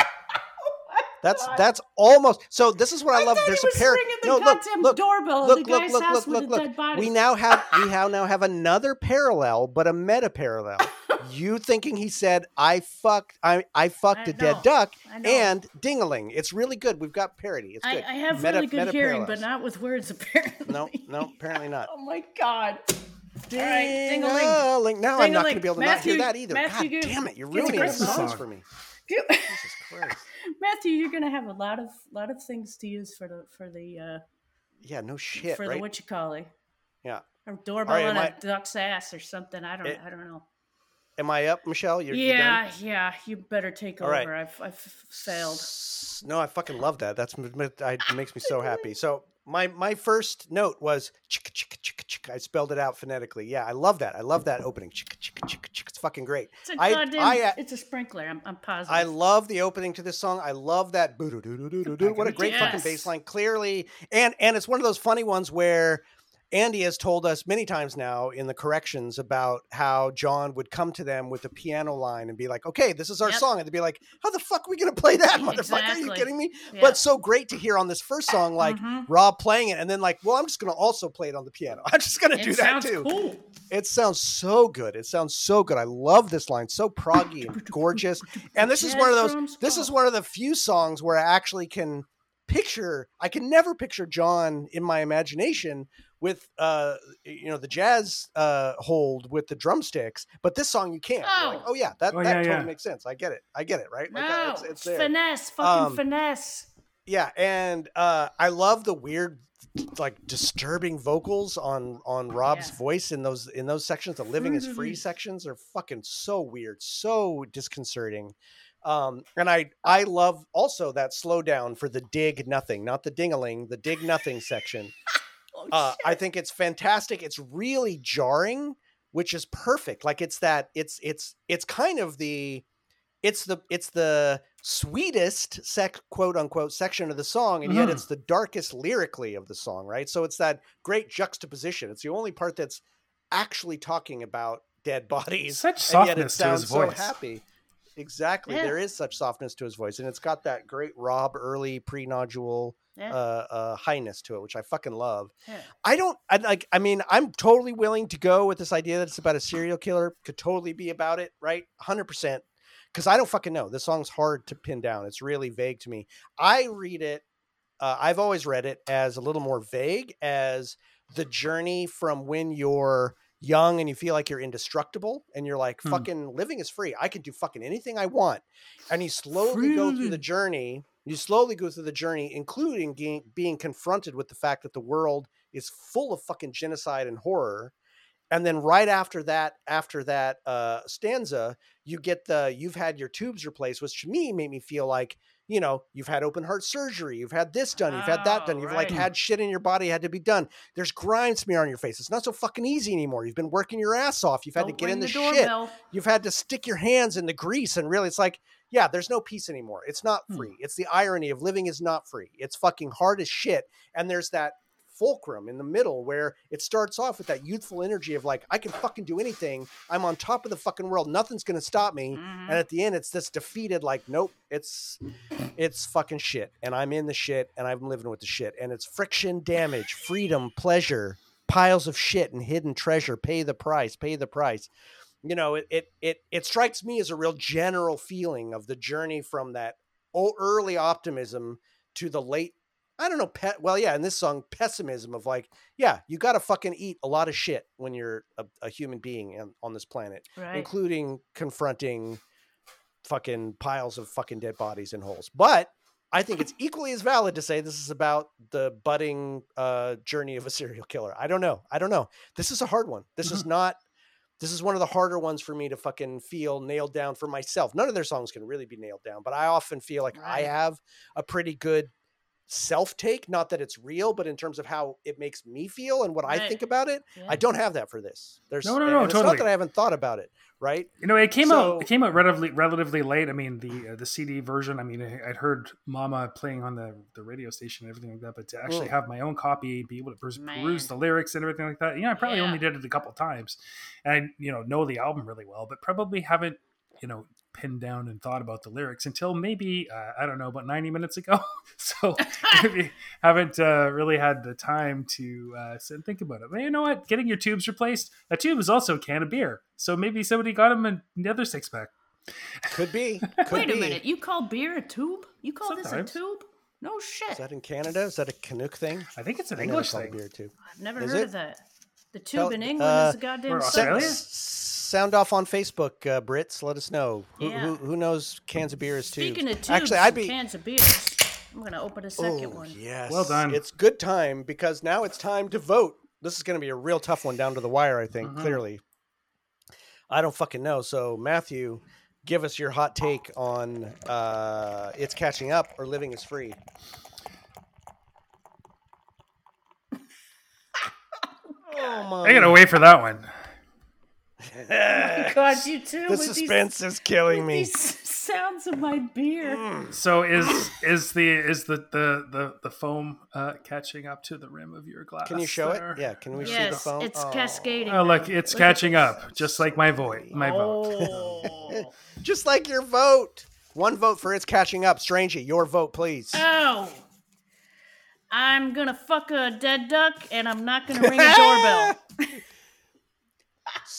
That's God. that's almost so. This is what I, I love. There's a pair. No, look, look, doorbell look, look, look, look, look, look. We now have we have now have another parallel, but a meta parallel. you thinking he said I fucked I I fucked I a dead duck and dingaling. It's really good. We've got parody. It's I, good. I have Meta- really good hearing, but not with words. Apparently. No, no, apparently not. Oh my god. All right, ding-a-ling. Ding-a-ling. Now I'm not going to be able to not hear that either. Matthew, God damn it! You're ruining the songs for me. Jesus Christ. Matthew, you're gonna have a lot of lot of things to use for the for the uh Yeah, no shit, for right? the what you call it. Yeah. A doorbell right, on a duck's ass or something. I don't Eh, I don't know. Am I up, Michelle? You're, you done? yeah, yeah. You better take All over. right. I've I've failed. No, I fucking love that. That's I, it makes me so happy. So my my first note was chicka chicka chicka chicka. I spelled it out phonetically. Yeah, I love that. I love that opening. Chicka chicka chicka chicka. It's fucking great. It's a I- goddamn. I, uh, it's a sprinkler. I'm, I'm positive. I love the opening to this song. I love that. What a great fucking Yes. bass line. Clearly, and and it's one of those funny ones where Andy has told us many times now in the corrections about how John would come to them with a piano line and be like, "Okay, this is our Yep. song," and they'd be like, "How the fuck are we gonna play that, motherfucker? Are you kidding me?" Yeah. But so great to hear on this first song, like Mhm. Rob playing it, and then like, well, I'm just gonna also play it on the piano. I'm just gonna it do that too. cool. It sounds so good. It sounds so good. I love this line. So proggy and gorgeous. And this is one of those this is one of the few songs where I actually can picture I can never picture John in my imagination with uh you know the jazz uh hold with the drumsticks, but this song you can. You're like, Oh. oh yeah, that, Oh, that yeah, totally yeah. makes sense. I get it. I get it, right? No, Like that, it's, it's there. finesse, fucking Um, finesse. Yeah, and uh, I love the weird, like disturbing vocals on on Rob's Yeah. voice in those in those sections. The "Living is Free" sections are fucking so weird, so disconcerting. Um, and I I love also that slowdown for the dig nothing, not the dingaling, the dig nothing section. Oh, Uh. I think it's fantastic. It's really jarring, which is perfect. Like it's that it's it's it's kind of the it's the it's the sweetest sec quote unquote section of the song, and yet Mhm. it's the darkest lyrically of the song, right? So it's that great juxtaposition. It's the only part that's actually talking about dead bodies. Such and yet it softness to his sounds so voice. happy. Exactly. Yeah. There is such softness to his voice, and it's got that great Rob early pre-nodule yeah. uh, uh, highness to it, which I fucking love. yeah. I don't I like I mean I'm totally willing to go with this idea that it's about a serial killer could totally be about it right 100% cuz I don't fucking know this song's hard to pin down it's really vague to me I read it uh, I've always read it as a little more vague as the journey from when you're young and you feel like you're indestructible and you're like Hmm. fucking living is free. I can do fucking anything I want. And you slowly go through the journey you slowly go through the journey including being, being confronted with the fact that the world is full of fucking genocide and horror and then right after that after that uh, stanza you get the you've had your tubes replaced which to me made me feel like you know you've had open heart surgery you've had this done you've had that Oh, done you've like had shit in your body had to be done. There's grime smear on your face. It's not so fucking easy anymore. You've been working your ass off. You've had Don't to get in the, the shit. doorbell. you've had to stick your hands in the grease and really it's like yeah there's no peace anymore. It's not Hmm. free. It's the irony of living is not free. It's fucking hard as shit. And there's that fulcrum in the middle where it starts off with that youthful energy of like i can fucking do anything. I'm on top of the fucking world. Nothing's gonna stop me. Mhm. and at the end it's this defeated like nope it's it's fucking shit and i'm in the shit and i'm living with the shit and it's friction damage freedom pleasure piles of shit and hidden treasure. Pay the price pay the price. You know it it it, it strikes me as a real general feeling of the journey from that early optimism to the late I don't know, pet. Well, yeah, in this song, pessimism of like, yeah, you got to fucking eat a lot of shit when you're a, a human being on, on this planet, Right. including confronting fucking piles of fucking dead bodies in holes. But I think it's equally as valid to say this is about the budding uh, journey of a serial killer. I don't know. I don't know. This is a hard one. This is not. This is one of the harder ones for me to fucking feel nailed down for myself. None of their songs can really be nailed down, but I often feel like I have a pretty good self take. Not that it's real, but in terms of how it makes me feel and what I think about it, Yeah. I don't have that for this. There's No, no, and no, It's totally. not that I haven't thought about it, right? You know, it came So- out. It came out relatively relatively late. I mean, the uh, the CD version. I mean, I, I'd heard Mama playing on the the radio station and everything like that. But to actually Mm. have my own copy, be able to peruse, peruse the lyrics and everything like that. You know, I probably Yeah. only did it a couple times, and I you know know the album really well, but probably haven't you know pinned down and thought about the lyrics until maybe uh, I don't know about ninety minutes ago. so maybe haven't uh, really had the time to uh, sit and think about it. But you know what? Getting your tubes replaced. A tube is also a can of beer. So maybe somebody got him another six pack. Could be. Could Wait a minute. You call beer a tube? You call Sometimes. this a tube? No shit. Is that in Canada? Is that a Canuck thing? I think it's an I English thing. beer too. I've never Is heard it? of that. The tube Tell- in England uh, is a goddamn Or. Australia? S- Sound off on Facebook, uh, Brits. Let us know who, Yeah. who who knows cans of beer is tubes. Speaking of tubes Actually, I'd be. cans of beers, I'm gonna open a second Oh, one. yes. Well done. It's good time because now it's time to vote. This is going to be a real tough one down to the wire, I think, Mhm. clearly. I don't fucking know. So, Matthew, give us your hot take on uh, It's Catching Up or Living is Free. oh, my. I gotta wait for that one. God, you too. the with these- suspense is killing me. These sounds of my beer. Mm. So is is the is the the the, the foam uh, catching up to the rim of your glass? Can you show there? it? Yeah, can we see the Yes, phone? it's Oh. cascading. Oh, look, it's Look catching up, just like my vote. My vote. Oh. Just like your vote. One vote for It's Catching Up. Strangey, your vote, please. oh. I'm gonna fuck a dead duck, and I'm not gonna ring a doorbell.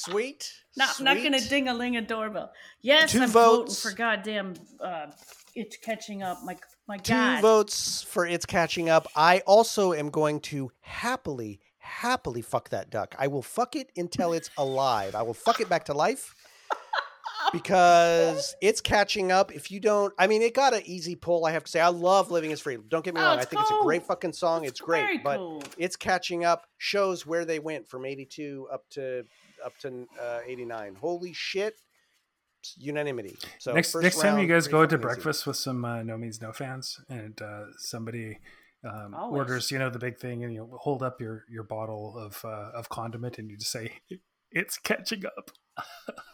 Sweet. No, I'm not gonna ding a ling a doorbell. Yes, Two I'm votes. voting for goddamn. Uh, it's catching up. My my God. Two votes for It's Catching Up. I also am going to happily, happily fuck that duck. I will fuck it until it's alive. I will fuck it back to life because it's catching up. If you don't, I mean, it got an easy pull. I have to say, I love Living is Free. Don't get me Oh, wrong. I it's think it's a great fucking song. It's, great, Very but it's catching up. Shows where they went from '82 up to up to uh, '89. Holy shit! Unanimity. So next first next time you guys go out to fucking easy. breakfast with some uh, no means no fans, and uh, somebody um, orders, you know, the big thing, and you hold up your your bottle of uh, of condiment, and you just say, "It's catching up."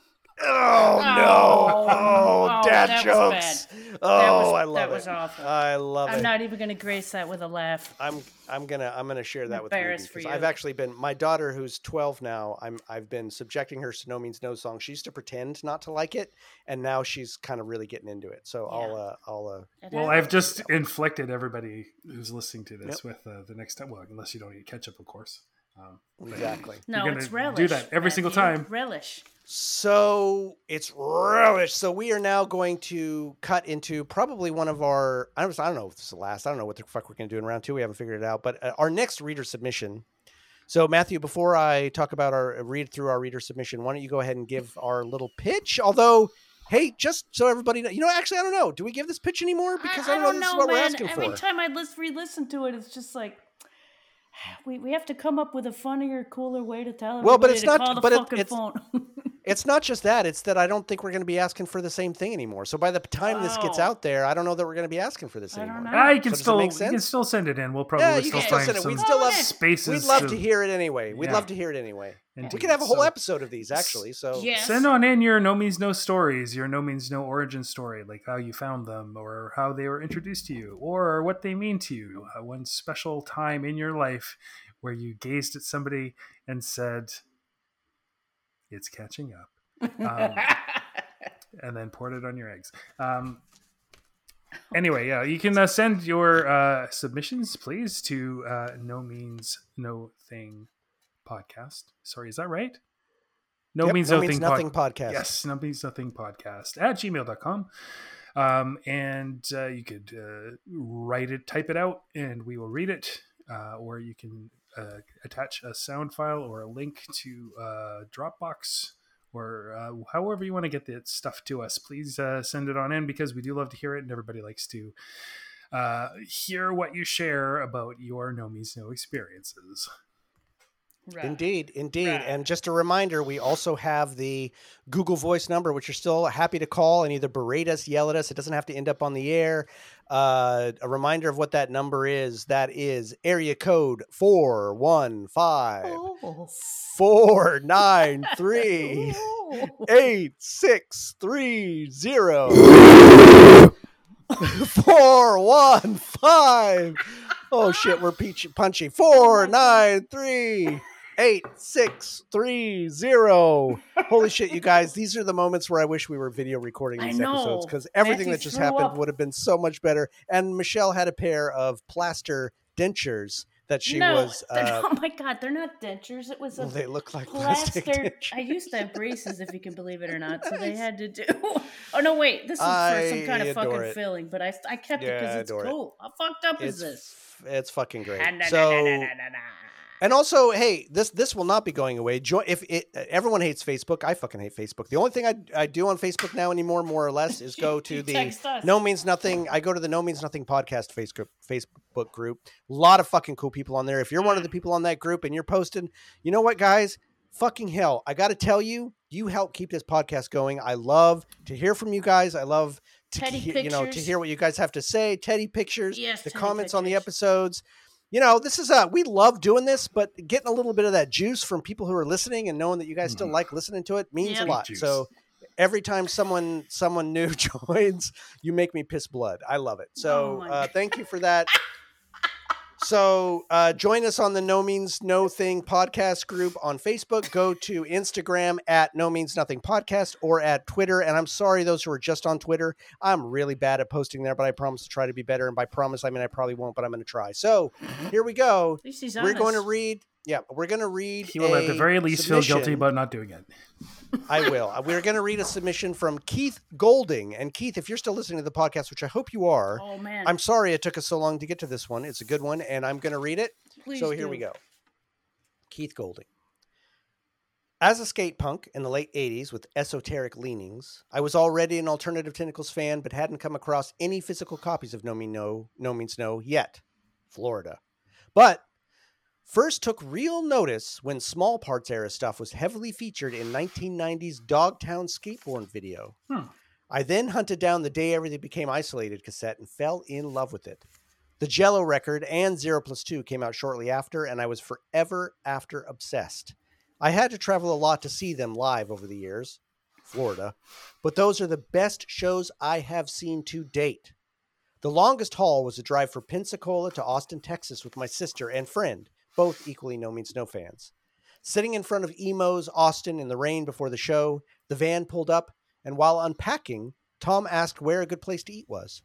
Oh no! Oh, Oh, oh, dad that was jokes. bad. Oh, That was- I love that it. was awful. I love that. I'm it. not even gonna grace that with a laugh. I'm I'm gonna I'm gonna share that with Ruby embarrassed for because I've actually been my daughter who's 12 now. I'm I've been subjecting her to No Means No song. She used to pretend not to like it, and now she's kind of really getting into it. So I'll Yeah. uh, I'll uh, Well. I've just inflicted everybody who's listening to this with uh, the next time. Well, unless you don't eat ketchup, of course. Um, exactly. no, gonna it's do that every single time. Relish. So it's relish. So we are now going to cut into probably one of our. I don't, I don't know if this is the last. I don't know what the fuck we're going to do in round two. We haven't figured it out. But uh, our next reader submission. So Matthew, before I talk about our read through our reader submission, why don't you go ahead and give our little pitch? Although, hey, just so everybody, know, you know, actually, I don't know. Do we give this pitch anymore? Because I, don't know. This is what we're man. asking Every for. Every time I listen, re-listen to it, it's just like we, we have to come up with a funnier, cooler way to tell Well, but it's to not- but it- it's- phone. It's not just that; it's that I don't think we're going to be asking for the same thing anymore. So by the time this gets Oh. out there, I don't know that we're going to be asking for this I anymore. know. ah, you can So still make sense. you can still send it in. We'll probably Yeah, you still can still find send it. some We'd still love spaces. We'd love to, to hear it anyway. We'd Yeah. love to hear it anyway. We indeed. could have a whole So- episode of these actually. So yes. Send on in your no means no stories, your no means no origin story, like how you found them, or how they were introduced to you, or what they mean to you. Uh, one special time in your life where you gazed at somebody and said, "It's catching up," um, and then poured it on your eggs. Um, anyway, yeah, you can uh, send your uh, submissions, please, to uh, no means no thing podcast. Sorry, is that right? No Yep, means no nothing. means pod- nothing podcast. Yes, no means nothing podcast at gmail.com. Um, and uh, you could uh, write it, type it out, and we will read it. Uh, or you can uh, attach a sound file or a link to uh, Dropbox or uh, however you want to get that stuff to us. Please uh, send it on in because we do love to hear it, and everybody likes to uh, hear what you share about your no means no experiences. Right. Indeed, indeed. Right. And just a reminder, we also have the Google Voice number, which you're still happy to call and either berate us, yell at us. It doesn't have to end up on the air. Uh, a reminder of what that number is. That is area code 415 Oh. 493 Oh. 8630 415 Oh shit, we're peachy punchy. Four nine three eight six three zero. Holy shit, you guys! These are the moments where I wish we were video recording these episodes because everything that just happened up. would have been so much better. And Michelle had a pair of plaster dentures that she no, was. Uh, oh my god, they're not dentures. It was a well, they look like plastic plaster. dentures. I used to have braces, if you can believe it or not. So they had to do. Oh no, wait, this is for some kind of fucking it. filling, but I I kept it Yeah, I because it's adore it. cool. How fucked up is It's this? it's fucking great. So. And also, hey, this this will not be going away. Join if it, everyone hates Facebook. I fucking hate Facebook. The only thing I, I do on Facebook now anymore, more or less, is go to the. No Means Nothing. I go to the No Means Nothing podcast Facebook Facebook group. A lot of fucking cool people on there. If you're one of the people on that group and you're posting, you know what, guys? Fucking hell! I got to tell you, you help keep this podcast going. I love to hear from you guys. I love to Teddy hear, you know to hear what you guys have to say. Teddy pictures, Yes, the Teddy comments on the episodes you know, this is a we love doing this, but getting a little bit of that juice from people who are listening and knowing that you guys still Mhm. like listening to it means Yep. a lot. Juice. So every time someone someone new joins, you make me piss blood. I love it. So Oh uh, thank you for that. So uh, join us on the No Means No Thing podcast group on Facebook. Go to Instagram at No Means Nothing podcast or at Twitter. And I'm sorry those who are just on Twitter. I'm really bad at posting there, but I promise to try to be better. And by promise, I mean I probably won't, but I'm going to try. So here we go. At least he's We're going to read. Yeah, we're going to read. He will at the very least feel guilty about not doing it. I will. Uh, We're going to read a submission from Keith Golding. And Keith, if you're still listening to the podcast, which I hope you are, Oh man, I'm sorry it took us so long to get to this one. It's a good one, and I'm going to read it. Please so here we go. Keith Golding. As a skate punk in the late 80s with esoteric leanings, I was already an Alternative Tentacles fan, but hadn't come across any physical copies of No Mean No, No Means No yet. Florida. But first took real notice when Small Parts era stuff was heavily featured in 1990's Dogtown skateboard video. Hmm. I then hunted down the Day Everything Became Isolated cassette and fell in love with it. The Jello record and Zero Plus Two came out shortly after, and I was forever after obsessed. I had to travel a lot to see them live over the years, Florida, but those are the best shows I have seen to date. The longest haul was a drive from Pensacola to Austin, Texas with my sister and friend, both equally No Means No fans. Sitting in front of Emo's Austin in the rain before the show, the van pulled up, and while unpacking, Tom asked where a good place to eat was.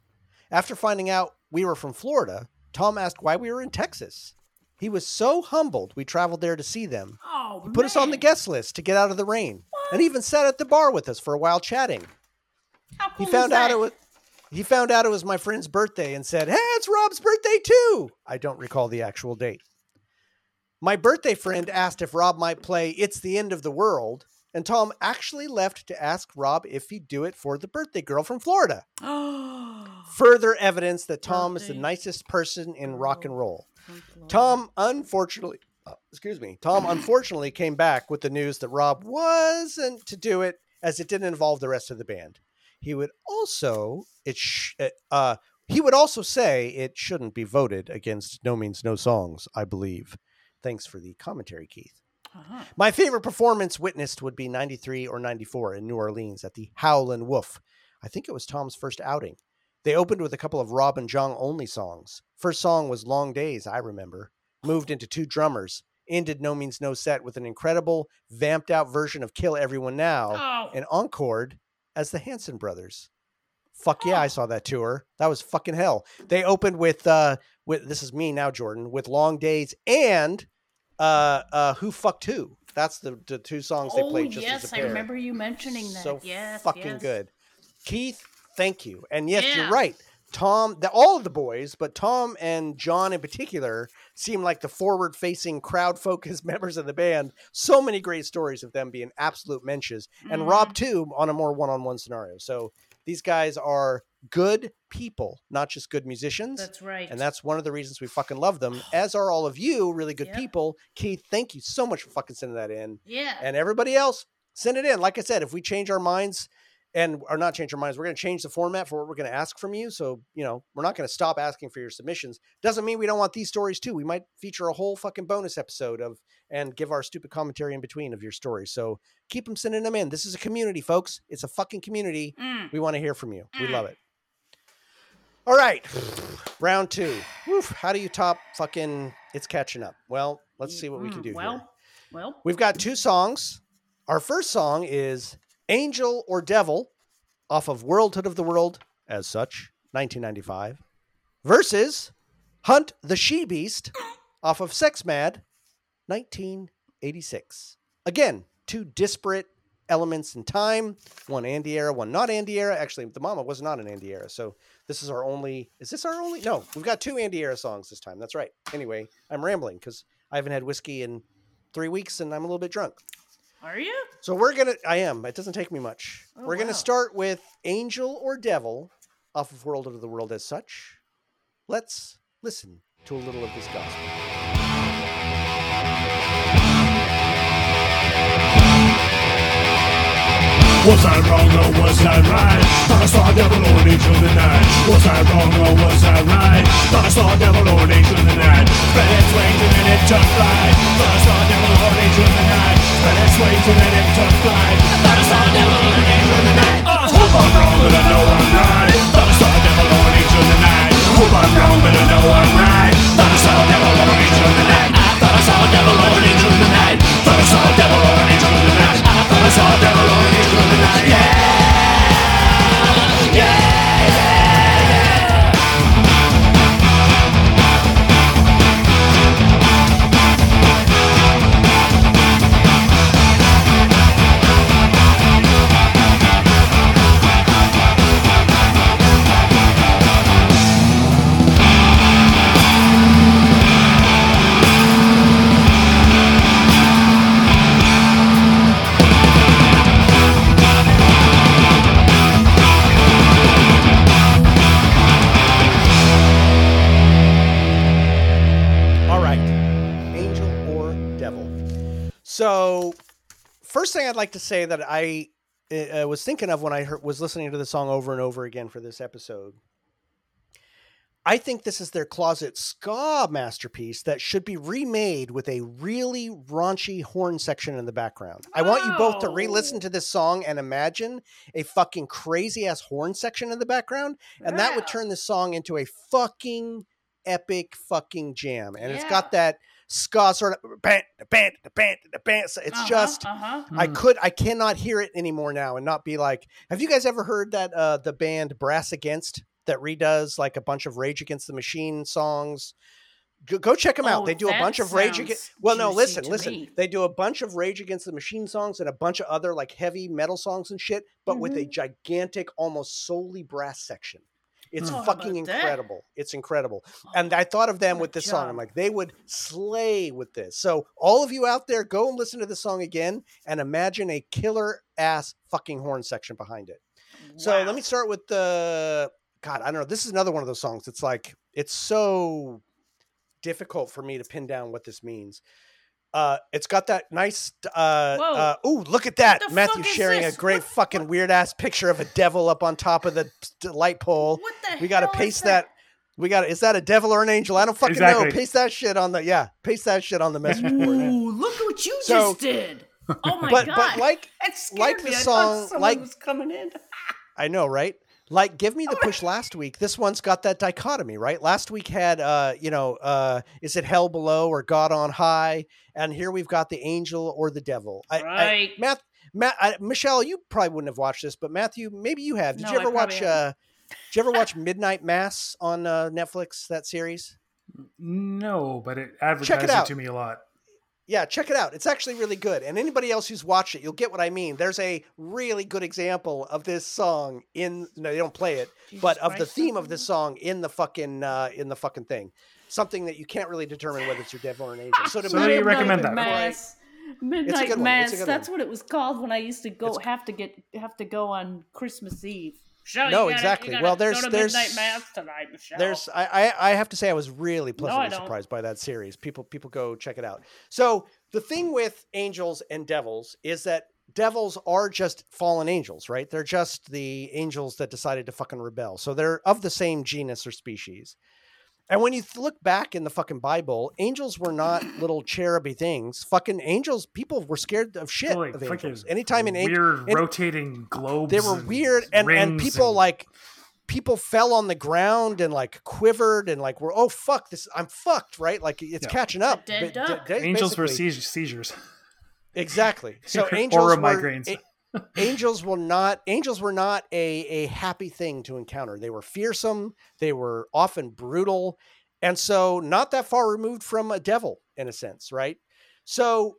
After finding out we were from Florida, Tom asked why we were in Texas. He was so humbled we traveled there to see them. Oh, He put us on the guest list to get out of the rain, and even sat at the bar with us for a while chatting. How cool is found out it was he found out it was my friend's birthday and said, "Hey, it's Rob's birthday too." I don't recall the actual date. My birthday friend asked if Rob might play "It's the End of the World," and Tom actually left to ask Rob if he'd do it for the birthday girl from Florida. Further evidence that Tom is the nicest person in rock and roll. Tom, unfortunately, uh, excuse me, Tom unfortunately came back with the news that Rob wasn't to do it as it didn't involve the rest of the band. He would also it sh- uh, uh he would also say it shouldn't be voted against No Means No songs. I believe. Thanks for the commentary, Keith. Uh-huh. My favorite performance witnessed would be 93 or 94 in New Orleans at the Howlin' Wolf. I think it was Tom's first outing. They opened with a couple of Rob and John only songs. First song was Long Days, I remember. Moved into two drummers. Ended No Means No set with an incredible, vamped out version of Kill Everyone Now Oh, and encored as the Hanson brothers. Fuck yeah, I saw that tour. That was fucking hell. They opened with uh with this is me now, Jordan, with Long Days and uh uh Who Fucked Who. That's the, the two songs they Oh played just yes, as a I pair. I remember you mentioning that. So yes, fucking yes. good. Keith, thank you. And yes, Yeah. you're right. Tom, the, all of the boys, but Tom and John in particular seem like the forward facing, crowd focused members of the band. So many great stories of them being absolute menches. And Mm-hmm. Rob, too, on a more one on one scenario. So these guys are good people, not just good musicians. That's right. And that's one of the reasons we fucking love them, as are all of you, really good people. Keith, thank you so much for fucking sending that in yeah. and everybody else send it in like i said if we change our minds and are not change our minds. We're going to change the format for what we're going to ask from you so you know we're not going to stop asking for your submissions. Doesn't mean we don't want these stories too. We might feature a whole fucking bonus episode of and give our stupid commentary in between of your stories. So keep them sending them in. This is a community folks. It's a fucking community. Mm. we want to hear from you. We love it. All right. Round two. Woof. how do you top fucking it's catching up? Well let's see what we can Mm, do Well, here well, We've got two songs. Our first song is Angel or Devil off of Worldhood of the World as such, 1995, versus Hunt the She Beast off of Sex Mad, 1986. Again, two disparate elements in time, one Andy era, one not Andy era. Actually, the mama was not an Andy era. So this is our only, is this our only? No, we've got two Andy era songs this time. That's right. Anyway, I'm rambling because I haven't had whiskey in three weeks and I'm a little bit drunk. Are you? So we're gonna. I am. It doesn't take me much. Oh, we're wow. gonna start with "Angel or Devil" off of "World of the World" as such. Let's listen to a little of this gospel. Was I wrong or was I right? Thought I saw a devil or an angel in the night. Was I wrong or was I right? Thought I saw a devil or an angel in the night. Spread its wings and then it took flight. Thought I saw a devil or an angel in the night. Spread its wings and then it took flight. Thought I saw a devil or an angel in the night. Uh, hope I'm wrong, but I know I'm right. Thought I saw a devil or an angel in the night. Hope I'm wrong, but I know I'm right. Thought I saw a devil or an angel in the night. I thought I saw a devil or an angel in the night. Thought I saw a devil or an angel the night. I thought I saw a devil or an angel in the night. Yeah. All first thing I'd like to say that I uh, was thinking of when I heard, was listening to the song over and over again for this episode. I think this is their closet ska masterpiece that should be remade with a really raunchy horn section in the background. I want you both to re-listen to this song and imagine a fucking crazy ass horn section in the background, and that would turn this song into a fucking epic fucking jam. And it's got that ska sort of bant, bant, bant, bant. So It's Uh-huh, just uh-huh. I Mm. could I cannot hear it anymore now and not be like, have you guys ever heard that uh the band Brass Against that redoes like a bunch of Rage Against the Machine songs? Go, go check them out. Oh, They do a bunch of Rage Against. Well, no, listen, listen. me. They do a bunch of Rage Against the Machine songs and a bunch of other like heavy metal songs and shit, but with Mm-hmm. a gigantic, almost solely brass section. It's Oh, fucking about that? incredible. It's incredible. And I thought of them Good with this song. I'm like, they would slay with this. So all of you out there, go and listen to the song again and imagine a killer ass fucking horn section behind it. So let me start with the God. I don't know. This is another one of those songs. It's like it's so difficult for me to pin down what this means. Uh, it's got that nice. Uh, uh, ooh, look at that! Matthew fuck is sharing a great What- fucking weird ass picture of a devil up on top of the light pole. What the We got to hell is paste that? We got to Is that a devil or an angel? I don't fucking Exactly. know. Paste that shit on the yeah. Paste that shit on the message board. Ooh, look what you So- just did. Oh my but god. but like that scared like me. the I thought song- someone like- was coming in. I know, right? Like, give me the Oh, push last week. This one's got that dichotomy, right? Last week had, uh, you know, uh, is it hell below or God on high? And here we've got the angel or the devil. I, I, Right. Matt, Matt, I, Michelle, you probably wouldn't have watched this, but Matthew, maybe you have. Did No, you ever watch? Uh, did you ever watch Midnight Mass on uh, Netflix? That series? No, but it advertised it, out. to me a lot. Yeah, check it out. It's actually really good. And anybody else who's watched it, you'll get what I mean. There's a really good example of this song in no, they don't play it, Jesus but of the Christ, theme of this song in the fucking uh in the fucking thing. Something that you can't really determine whether it's your devil or an angel. So to So me, you recommend Midnight that? Mass. Midnight good one. It's a Mass. That's one. what it was called when I used to go It's- have to get have to go on Christmas Eve. Michelle, No, gotta- exactly. Well, there's- there's- tonight, Michelle. There's I, I I have to say I was really pleasantly don't. surprised by that series. People people go check it out. So the thing with angels and devils is that devils are just fallen angels, right? They're just the angels that decided to fucking rebel. So they're of the same genus or species. And when you look back in the fucking Bible, angels were not little cheruby things. Fucking angels, people were scared of shit Like of fucking angels. Anytime an angel, weird any- rotating globes. they were and weird and, and people and- like people fell on the ground and like quivered and like were oh fuck this i'm fucked right like it's Yeah. catching up dead Ba- duck. da- da- angels were basically- seizures. seizures. exactly so Or angels were migraines. a- angels were not angels were not a a happy thing to encounter. They were fearsome. They were often brutal. And so not that far removed from a devil in a sense right? So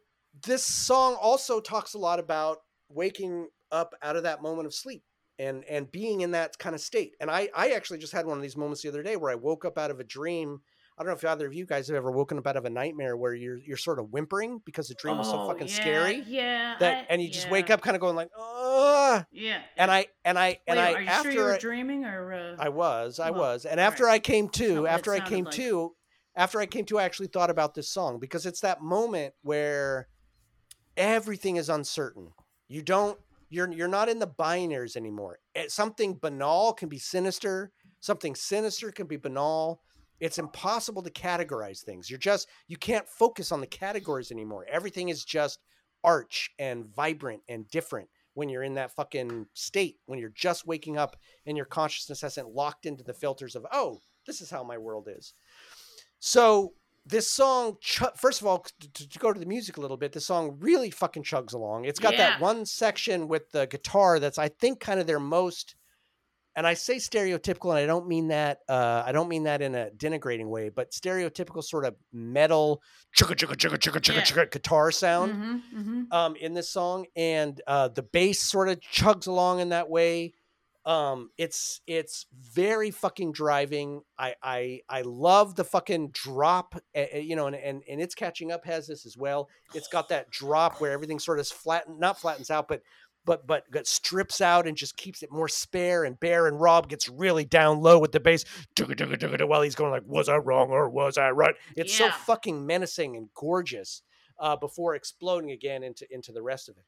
this song also talks a lot about waking up out of that moment of sleep and and being in that kind of state. And i i actually just had one of these moments the other day where i woke up out of a dream I don't know if either of you guys have ever woken up out of a nightmare where you're you're sort of whimpering because the dream was so Oh, fucking yeah, scary Yeah. that I- and you just yeah, wake up kind of going like oh Yeah. and I and I and Wait, I are you after sure you were I, dreaming or? Uh... I was I Well, was and after right. I came to after I came like. to after I came to I actually thought about this song because it's that moment where everything is uncertain. You don't you're you're not in the binaries anymore. Eh, Something banal can be sinister, something sinister can be banal. It's impossible to categorize things. You're just you can't focus on the categories anymore. Everything is just arch and vibrant and different when you're in that fucking state when you're just waking up and your consciousness hasn't locked into the filters of oh this is how my world is so this song first of all to, to go to the music a little bit the song really fucking chugs along it's got Yeah. that one section with the guitar that's i think kind of their most and i say stereotypical and i don't mean that uh, i don't mean that in a denigrating way but stereotypical sort of metal chugga chugga chugga chugga chugga Yeah. chugga guitar sound Mm-hmm, mm-hmm. um, in this song, and uh, the bass sort of chugs along in that way. Um, it's it's very fucking driving. I I I love the fucking drop. uh, you know, and, and and it's catching up has this as well. It's got that drop where everything sort of flatten, not flattens out, but but but strips out and just keeps it more spare and bare. And Rob gets really down low with the bass while he's going like, "Was I wrong or was I right?" It's so fucking menacing and gorgeous uh, before exploding again into into the rest of it.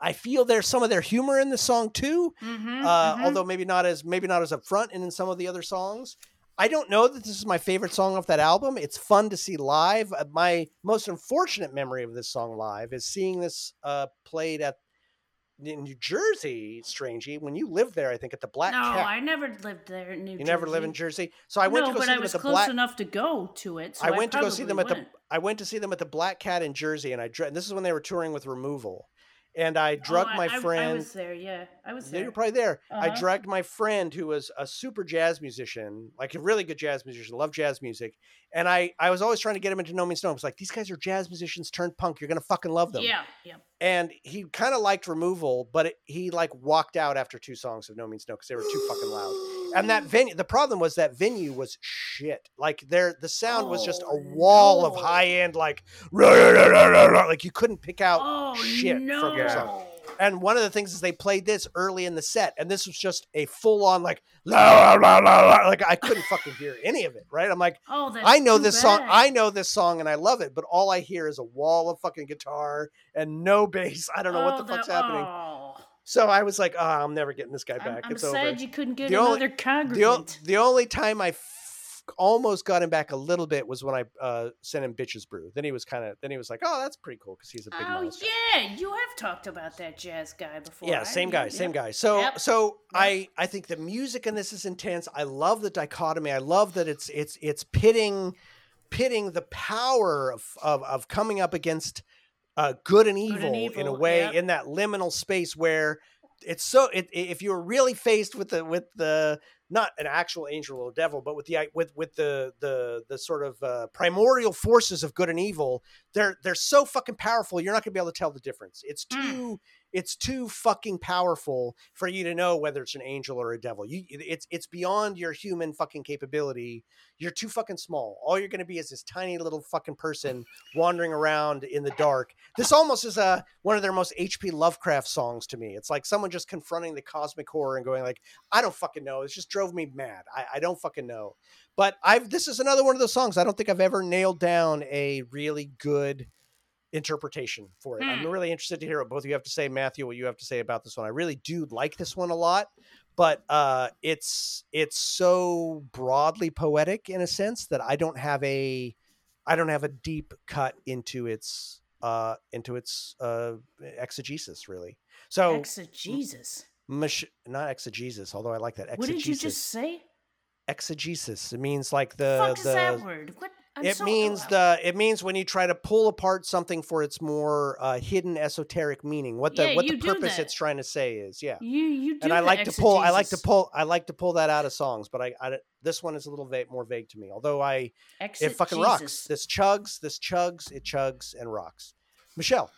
I feel there's some of their humor in the song too, Mm-hmm, uh, although maybe not as maybe not as upfront and in some of the other songs. I don't know that this is my favorite song off that album. It's fun to see live. Uh, My most unfortunate memory of this song live is seeing this uh, played at in New Jersey. Strangely, when you lived there, I think at the Black no, Cat. I never lived there in New you never live in Jersey, so I went no, to go but see I them was at the close enough to go to it. So I went to go see them at probably the. I went to see them at the Black Cat in Jersey, and I dr- this is when they were touring with Removal, and I drug oh, my I, friend. I was there. Yeah, I was there. you're probably there. I Uh-huh. dragged my friend who was a super jazz musician, like a really good jazz musician, loved jazz music. And I, I was always trying to get him into No Means No. I was like, these guys are jazz musicians turned punk. You're gonna fucking love them. Yeah, yeah. And he kind of liked Removal, but it, he like walked out after two songs of No Means No because they were too fucking loud. And that venue, the problem was that venue was shit. Like there, the sound was just a Oh, wall of high end, like rah, rah, rah, like you couldn't pick out Oh shit no! from song. And one of the things is they played this early in the set, and this was just a full on like la, la, la, like I couldn't fucking hear any of it. Right? I'm like, Oh, I know this song. I know this song, and I love it, but all I hear is a wall of fucking guitar and no bass. I don't know what the Oh, fuck's that- happening. So I was like, oh, I'm never getting this guy I'm, back. I'm it's sad you couldn't get The another The, congregant. the only time I f- almost got him back a little bit was when I uh, sent him Bitches Brew. Then he was kind of, then he was like, oh, that's pretty cool because he's a big Oh monster. yeah, you have talked about that jazz guy before. yeah same guy Yep, same yep. guy so Yep. so i i think the music in this is intense i love the dichotomy i love that it's it's it's pitting pitting the power of of, of coming up against uh good and and evil, in a way yep. in that liminal space where it's so it, if you were really faced with the with the not an actual angel or devil, but with the with with the the the sort of uh, primordial forces of good and evil. They're they're so fucking powerful. You're not going to be able to tell the difference. It's Mm. too it's too fucking powerful for you to know whether it's an angel or a devil. You it's it's beyond your human fucking capability. You're too fucking small. All you're going to be is this tiny little fucking person wandering around in the dark. This almost is a one of their most HP Lovecraft songs to me. It's like someone just confronting the cosmic horror and going like, I don't fucking know. It just drove me mad. I, I don't fucking know. But I've this is another one of those songs. I don't think I've ever nailed down a really good interpretation for it. I'm Hmm. really interested to hear what both of you have to say, Matthew, what you have to say about this one. I really do like this one a lot, but uh it's it's so broadly poetic in a sense that I don't have a I don't have a deep cut into its uh into its uh exegesis really. So Exegesis. Mich- not exegesis, although I like that. What Exegesis. did you just say? Exegesis. It means like the fuck is the. that word? What? I'm it so- means the. It means when you try to pull apart something for its more uh, hidden esoteric meaning. What the Yeah, what the purpose it's trying to say is. Yeah. You you do And I like to pull. I like to pull. I like to pull that out of songs, but I, I this one is a little vague, more vague to me. Although I, it fucking rocks. This chugs. This chugs. It chugs and rocks. Michelle.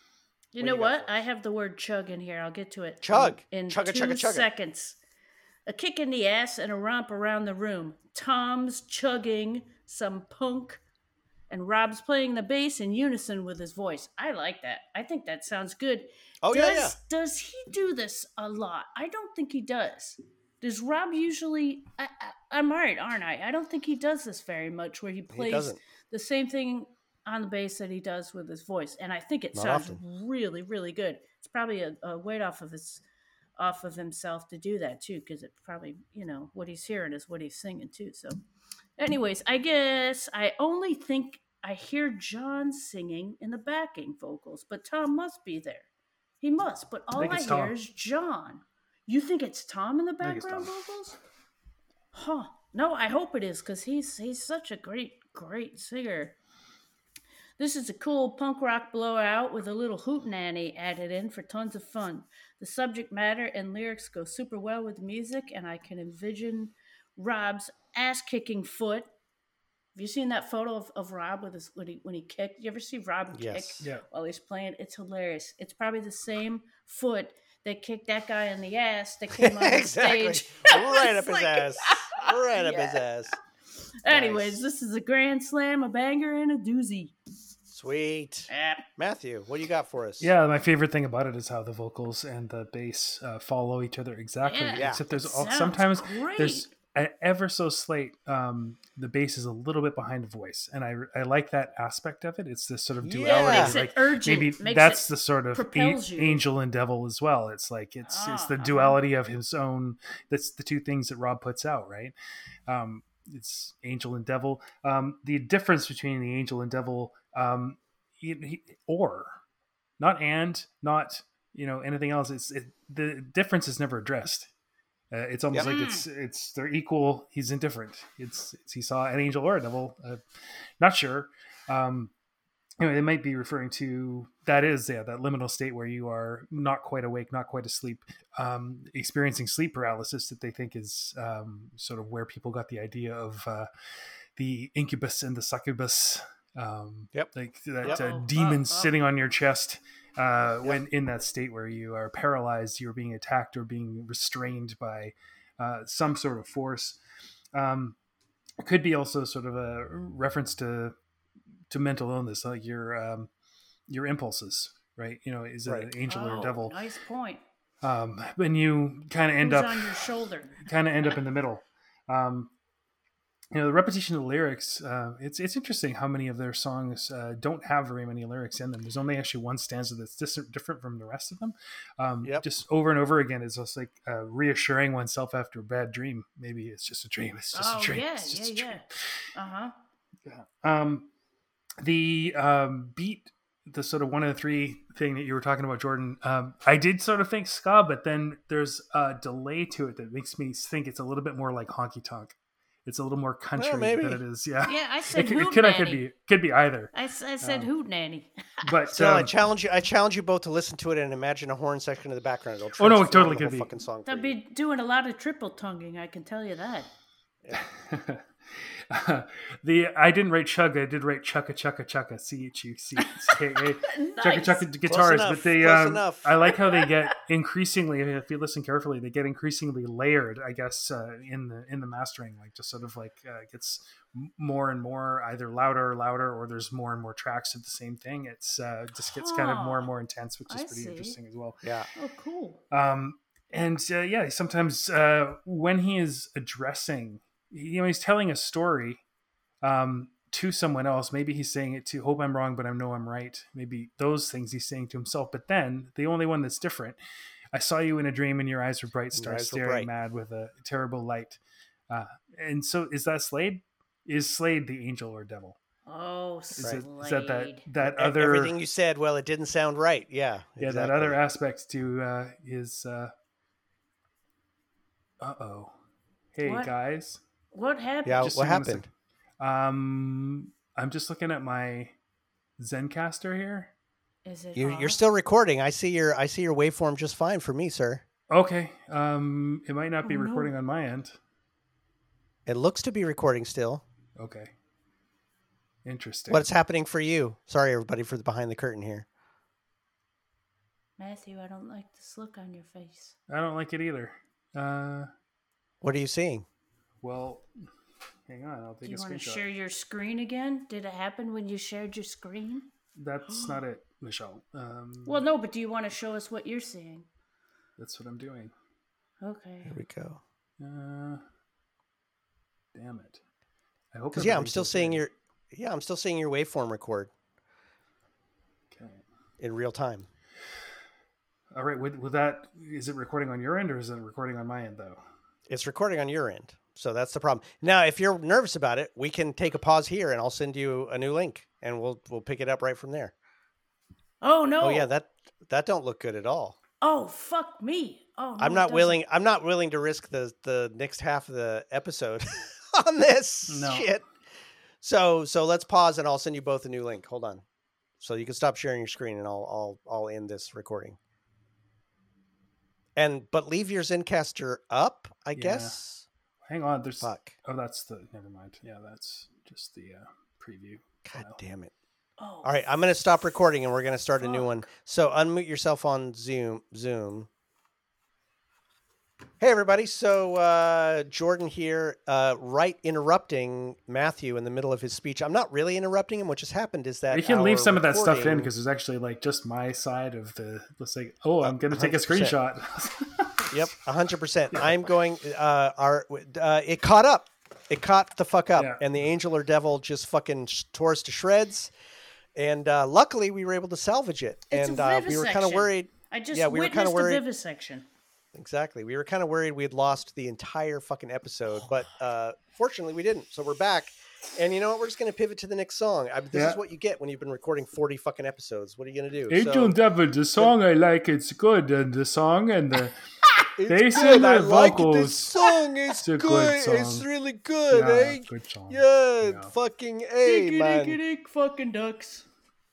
You know you what? I have the word chug in here. I'll get to it. in- Chug. in, Chugga, two chugga, chugga. seconds. A kick in the ass and a romp around the room. Tom's chugging some punk, and Rob's playing the bass in unison with his voice. I like that. I think that sounds good. Oh does, yeah, yeah. Does he do this a lot? I don't think he does. Does Rob usually? I, I, I'm right, aren't I? I don't think he does this very much, where he He plays doesn't. the same thing on the bass that he does with his voice, and I think it Not sounds often. really, really good. It's probably a, a weight off of his off of himself to do that too, because it probably you know what he's hearing is what he's singing too. So, anyways, I guess I only think I hear John singing in the backing vocals, but Tom must be there. He must, but all think I, hear Tom. is John. You think it's Tom in the I background vocals? Huh. No, I hope it is because he's he's such a great, great singer. This is a cool punk rock blowout with a little hootenanny added in for tons of fun. The subject matter and lyrics go super well with the music, and I can envision Rob's ass kicking foot. Have you seen that photo of, of Rob with his when he when he kicked? You ever see Rob Yes. kick Yeah. while he's playing? It's hilarious. It's probably the same foot that kicked that guy in the ass that came on the exactly. stage. right up It's his ass. Right up his ass. Anyways, Nice. this is a grand slam, a banger, and a doozy. Sweet. Matthew, what do you got for us? Yeah, my favorite thing about it is how the vocals and the bass uh, follow each other exactly. Yeah. Yeah. Except there's it al- sounds sometimes great. there's a, ever so slight. Um, the bass is a little bit behind the voice, and I I like that aspect of it. It's this sort of Yeah. duality. makes like it urgent. maybe makes that's it, the sort of a- angel and devil as well. It's like it's it's Ah, the uh-huh. duality of his own. That's the two things that Rob puts out, right? Um, it's angel and devil. Um, the difference between the angel and devil, um, he, he, or not and not you know anything else. It's it, the difference is never addressed. Uh, it's almost Yep. like it's it's they're equal. He's indifferent. It's, it's he saw an angel or a devil. Uh, not sure. Um, you know, it might be referring to that is yeah that liminal state where you are not quite awake, not quite asleep, um, experiencing sleep paralysis that they think is um, sort of where people got the idea of uh, the incubus and the succubus. Um, Yep. like that Yep. uh, Oh, demon oh, oh. sitting on your chest uh, when in that state where you are paralyzed, you're being attacked or being restrained by uh, some sort of force. Um, it could be also sort of a reference to to mental illness, like your um, your impulses, right? You know, is it Right. an angel or Oh, a devil? Nice point. Um, when you kind of end Who's up on your shoulder? kind of end up in the middle. Um, you know, the repetition of the lyrics. Uh, it's it's interesting how many of their songs uh, don't have very many lyrics in them. There's only actually one stanza that's dis- different from the rest of them. Um, Yep. Just over and over again, it's just like uh, reassuring oneself after a bad dream. Maybe it's just a dream. It's just oh a dream. yeah, it's just yeah, a dream. yeah. Uh huh. Um, the um, beat, the sort of one of the three thing that you were talking about, Jordan. Um, I did sort of think ska, but then there's a delay to it that makes me think it's a little bit more like honky tonk. It's a little more country maybe. than it is. Yeah, Yeah, I said it, could- it hoot could, it could be could be either. I, I said Um, hoot nanny. But So I um, challenge you. I challenge you both to listen to it and imagine a horn section in the background. It'll Oh, no, it totally could be. Fucking song. for They'll be doing a lot of triple tonguing. I can tell you that. the I didn't write chug. I did write chucka chucka chucka. C H U C K A. Chucka Nice. chucka guitars, enough, but they um. I like how they get increasingly. If you listen carefully, they get increasingly layered. I guess uh, in the in the mastering, like just sort of like uh, gets more and more either louder, or louder, or there's more and more tracks of the same thing. It's uh, just gets kind of more and more intense, which is I pretty see. interesting as well. Yeah. Oh, cool. Um, and uh, yeah, sometimes uh, when he is addressing, you know, he's telling a story um, to someone else. Maybe he's saying it to hope I'm wrong, but I know I'm right. Maybe those things he's saying to himself. But then the only one that's different, I saw you in a dream, and your eyes were bright, And stars staring bright. mad with a terrible light. Uh, and so, is that Slade? Is Slade the angel or devil? Oh, Is, Slade. it, is that that that E- other Everything you said, well, it didn't sound right. Yeah. yeah that other aspect to uh his uh uh-oh hey What? guys What happened? Yeah. Just What hang on a sec. happened? um i'm just looking at my Zencastr here Is it? You, you're still recording. I see your. I see your waveform just fine for me, sir. okay um it might not be Oh, no. recording on my end It looks to be recording still. okay interesting What's happening for you? Sorry, everybody, for the behind the curtain here. Matthew, I don't like this look on your face. i don't like it either uh What are you seeing? Well hang on i'll take Do take you a want to share your screen again? Did it happen when you shared your screen? that's not it michelle um Well, no, but do you want to show us what you're seeing? that's what i'm doing Okay. Here we go. uh damn it i hope Because yeah, I'm still seeing your. Yeah, I'm still seeing your waveform record okay in real time. All right, With, would that is it recording on your end or is it recording on my end though? It's recording on your end, so that's the problem. Now, if you're nervous about it, we can take a pause here, and I'll send you a new link, and we'll we'll pick it up right from there. Oh no. Oh yeah, that that don't look good at all. Oh fuck me. Oh. No, I'm not doesn't. willing. I'm not willing to risk the the next half of the episode on this No. shit. So so let's pause, and I'll send you both a new link. Hold on, so you can stop sharing your screen, and I'll I'll I'll end this recording. And but leave your Zencastr up, I Yeah. guess. Hang on, there's Fuck. oh that's the never mind. Yeah, that's just the uh, preview. God file. damn it. Oh. All right, I'm going to stop recording and we're going to start a new one. So unmute yourself on Zoom. Zoom. Hey everybody. So uh, Jordan here, uh, right interrupting Matthew in the middle of his speech. I'm not really interrupting him. What just happened is that We can leave our some of that stuff in because there's actually like just my side of the. Let's say, oh, I'm going to take a screenshot. Yep, hundred percent. I'm going. Uh, our uh, it caught up. It caught the fuck up, Yeah. and the angel or devil just fucking tore us to shreds. And uh, luckily, we were able to salvage it. It's a and uh, we were kind of worried. I just yeah, we were kinda worried- a vivisection. Exactly. We were kind of worried we had lost the entire fucking episode, but uh, fortunately we didn't. So we're back. And you know what? We're just going to pivot to the next song. I, this Yeah. is what you get when you've been recording 40 fucking episodes. What are you going to do? Angel So- Devil, the song I like, it's good, and the song and the It's bass good. and I the like this song. It's, It's a good. good It's really good, yeah, eh? good song. Yeah, Yeah. fucking A, man. Dick fucking ducks.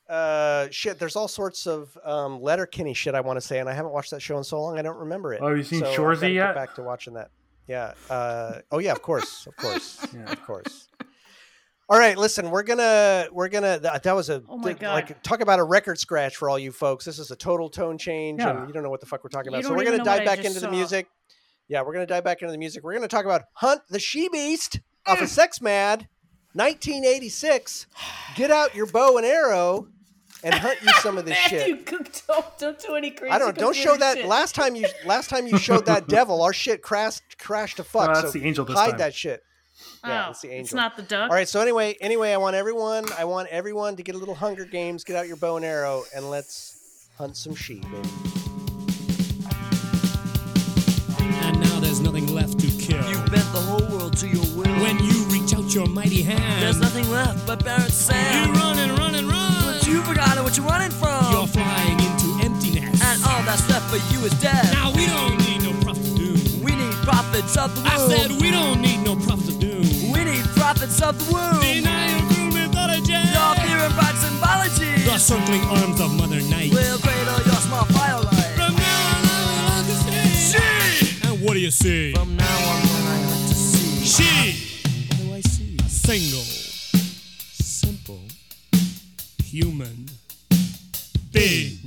Uh, shit, there's all sorts of um, Letterkenny shit I want to say, and I haven't watched that show in so long, I don't remember it. Oh, have you seen so I've Shoresy gotta get yet? back to watching that. Yeah. Uh, oh, yeah, of course. Of course. Yeah. Of course. All right, listen, we're gonna we're gonna that, uh, that was a Oh my th- God. like talk about a record scratch for all you folks. This is a total tone change, Yeah. and you don't know what the fuck we're talking about. So we're gonna dive back just into the music. Yeah, we're gonna dive back into the music. We're gonna talk about Hunt the She Beast off of mm. Sex Mad, 1986. Get out your bow and arrow and hunt you some of this shit. Matthew, cooked don't, don't do any crazy I don't don't show that shit. last time you last time you showed that devil our shit crashed crashed to fuck. That's so the angel this hide time. that shit. Yeah, Oh, it's the angel. It's not the duck. All right, so anyway, anyway, I want everyone I want everyone to get a little Hunger Games, get out your bow and arrow and let's hunt some sheep, baby. And now there's nothing left to kill. You bent the whole world to your will. when you reach out your mighty hand, There's nothing left but barren you sand. run and run and run. But you've forgotten what you're running from. You're flying into emptiness. and all that's left for you is death. now we don't need no prophet doom. We need prophets of the I said we don't need no prophet of gods of the womb. Your cruel mythology. Your purified symbology. The circling arms of Mother Night. will cradle your small firelight. From now on, I will to see. She. And what do you see? From now on, I hunt to see. She. What do I see? A single Simple. human being.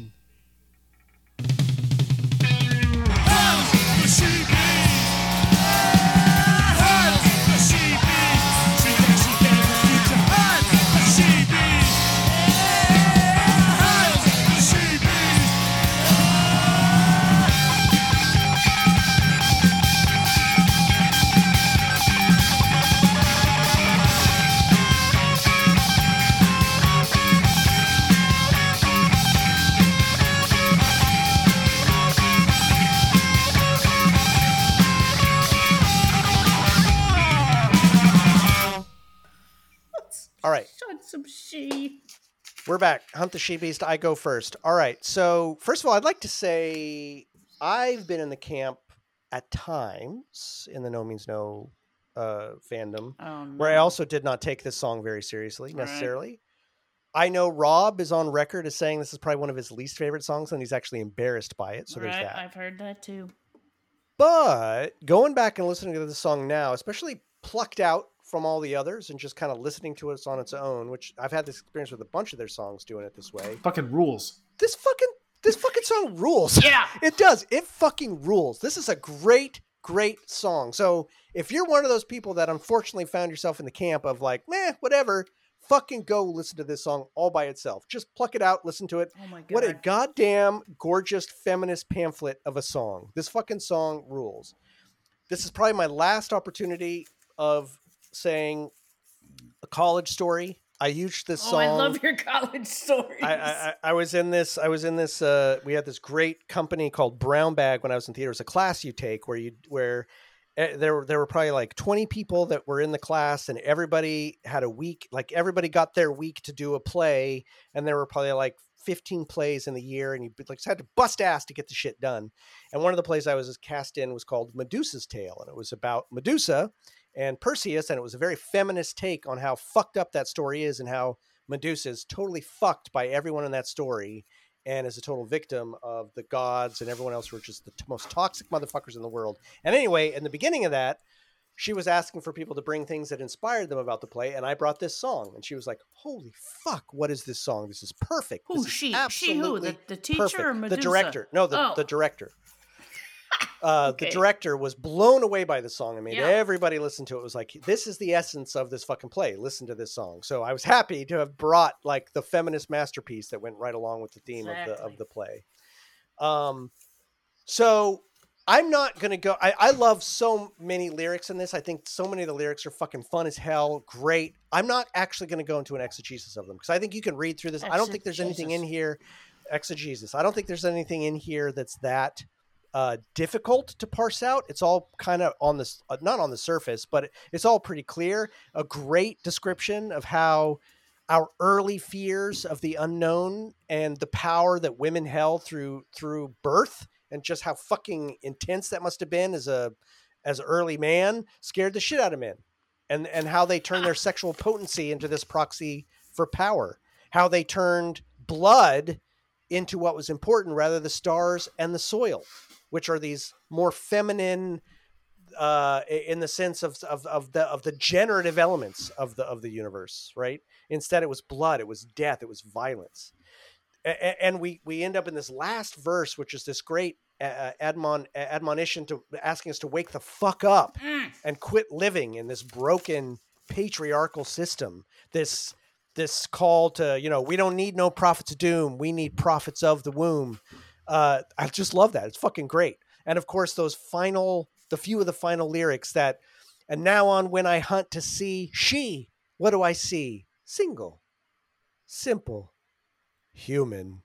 Some. We're back. Hunt the She Beast. I go first. All right. So, first of all, I'd like to say I've been in the camp at times in the No Means No uh, fandom Oh no. where I also did not take this song very seriously Right. necessarily. I know Rob is on record as saying this is probably one of his least favorite songs, and he's actually embarrassed by it. So there's that. I've heard that too. But going back and listening to the song now, especially plucked out from all the others and just kind of listening to it on its own, which I've had this experience with a bunch of their songs doing it this way. Fucking rules. This fucking this fucking song rules. Yeah. It does. It fucking rules. This is a great, great song. So if you're one of those people that unfortunately found yourself in the camp of like, meh, whatever, fucking go listen to this song all by itself. Just pluck it out, listen to it. Oh my god. What a goddamn gorgeous feminist pamphlet of a song. This fucking song rules. This is probably my last opportunity of saying a college story. I used this oh, song. I love your college stories. I, I, I- was in this. I was in this. Uh, we had this great company called Brown Bag when I was in theater. It was a class you take where you where eh, there were there were probably like twenty people that were in the class, and everybody had a week. Like everybody got their week to do a play, and there were probably like fifteen plays in the year, and you like had to bust ass to get the shit done. And one of the plays I was cast in was called Medusa's Tale, and it was about Medusa and Perseus, and it was a very feminist take on how fucked up that story is and how Medusa is totally fucked by everyone in that story and is a total victim of the gods and everyone else who are just the t- most toxic motherfuckers in the world. And anyway, in the beginning of that, she was asking for people to bring things that inspired them about the play, and I brought this song, and she was like, "Holy fuck, what is this song? This is perfect." Who This she? She who? The, the teacher perfect. or Medusa? The director. No, the, Oh. the director. Uh, Okay. The director was blown away by the song I mean, Yeah. everybody listened to it. It was like, this is the essence of this fucking play. Listen to this song. So I was happy to have brought like the feminist masterpiece that went right along with the theme of the of the play. Um, so I'm not gonna go. I, I love so many lyrics in this. I think so many of the lyrics are fucking fun as hell, great. I'm not actually gonna go into an exegesis of them because I think you can read through this. I don't think there's anything in here. Exegesis. I don't think there's anything in here that's that uh, difficult to parse out. It's all kind of on this, uh, not on the surface, but it's all pretty clear. A great description of how our early fears of the unknown and the power that women held through through birth and just how fucking intense that must have been as a as an early man scared the shit out of men and and how they turned their sexual potency into this proxy for power how they turned blood into what was important rather the stars and the soil which are these more feminine uh in the sense of of of the of the generative elements of the of the universe right? Instead it was blood it was death it was violence. A- and we we end up in this last verse which is this great uh, admon admonition to asking us to wake the fuck up Mm. and quit living in this broken patriarchal system this this call to you know we don't need no prophets of doom we need prophets of the womb uh i just love that. It's fucking great. And of course those final the few of the final lyrics that and now on when i hunt to see she what do i see? Single. Simple. Human.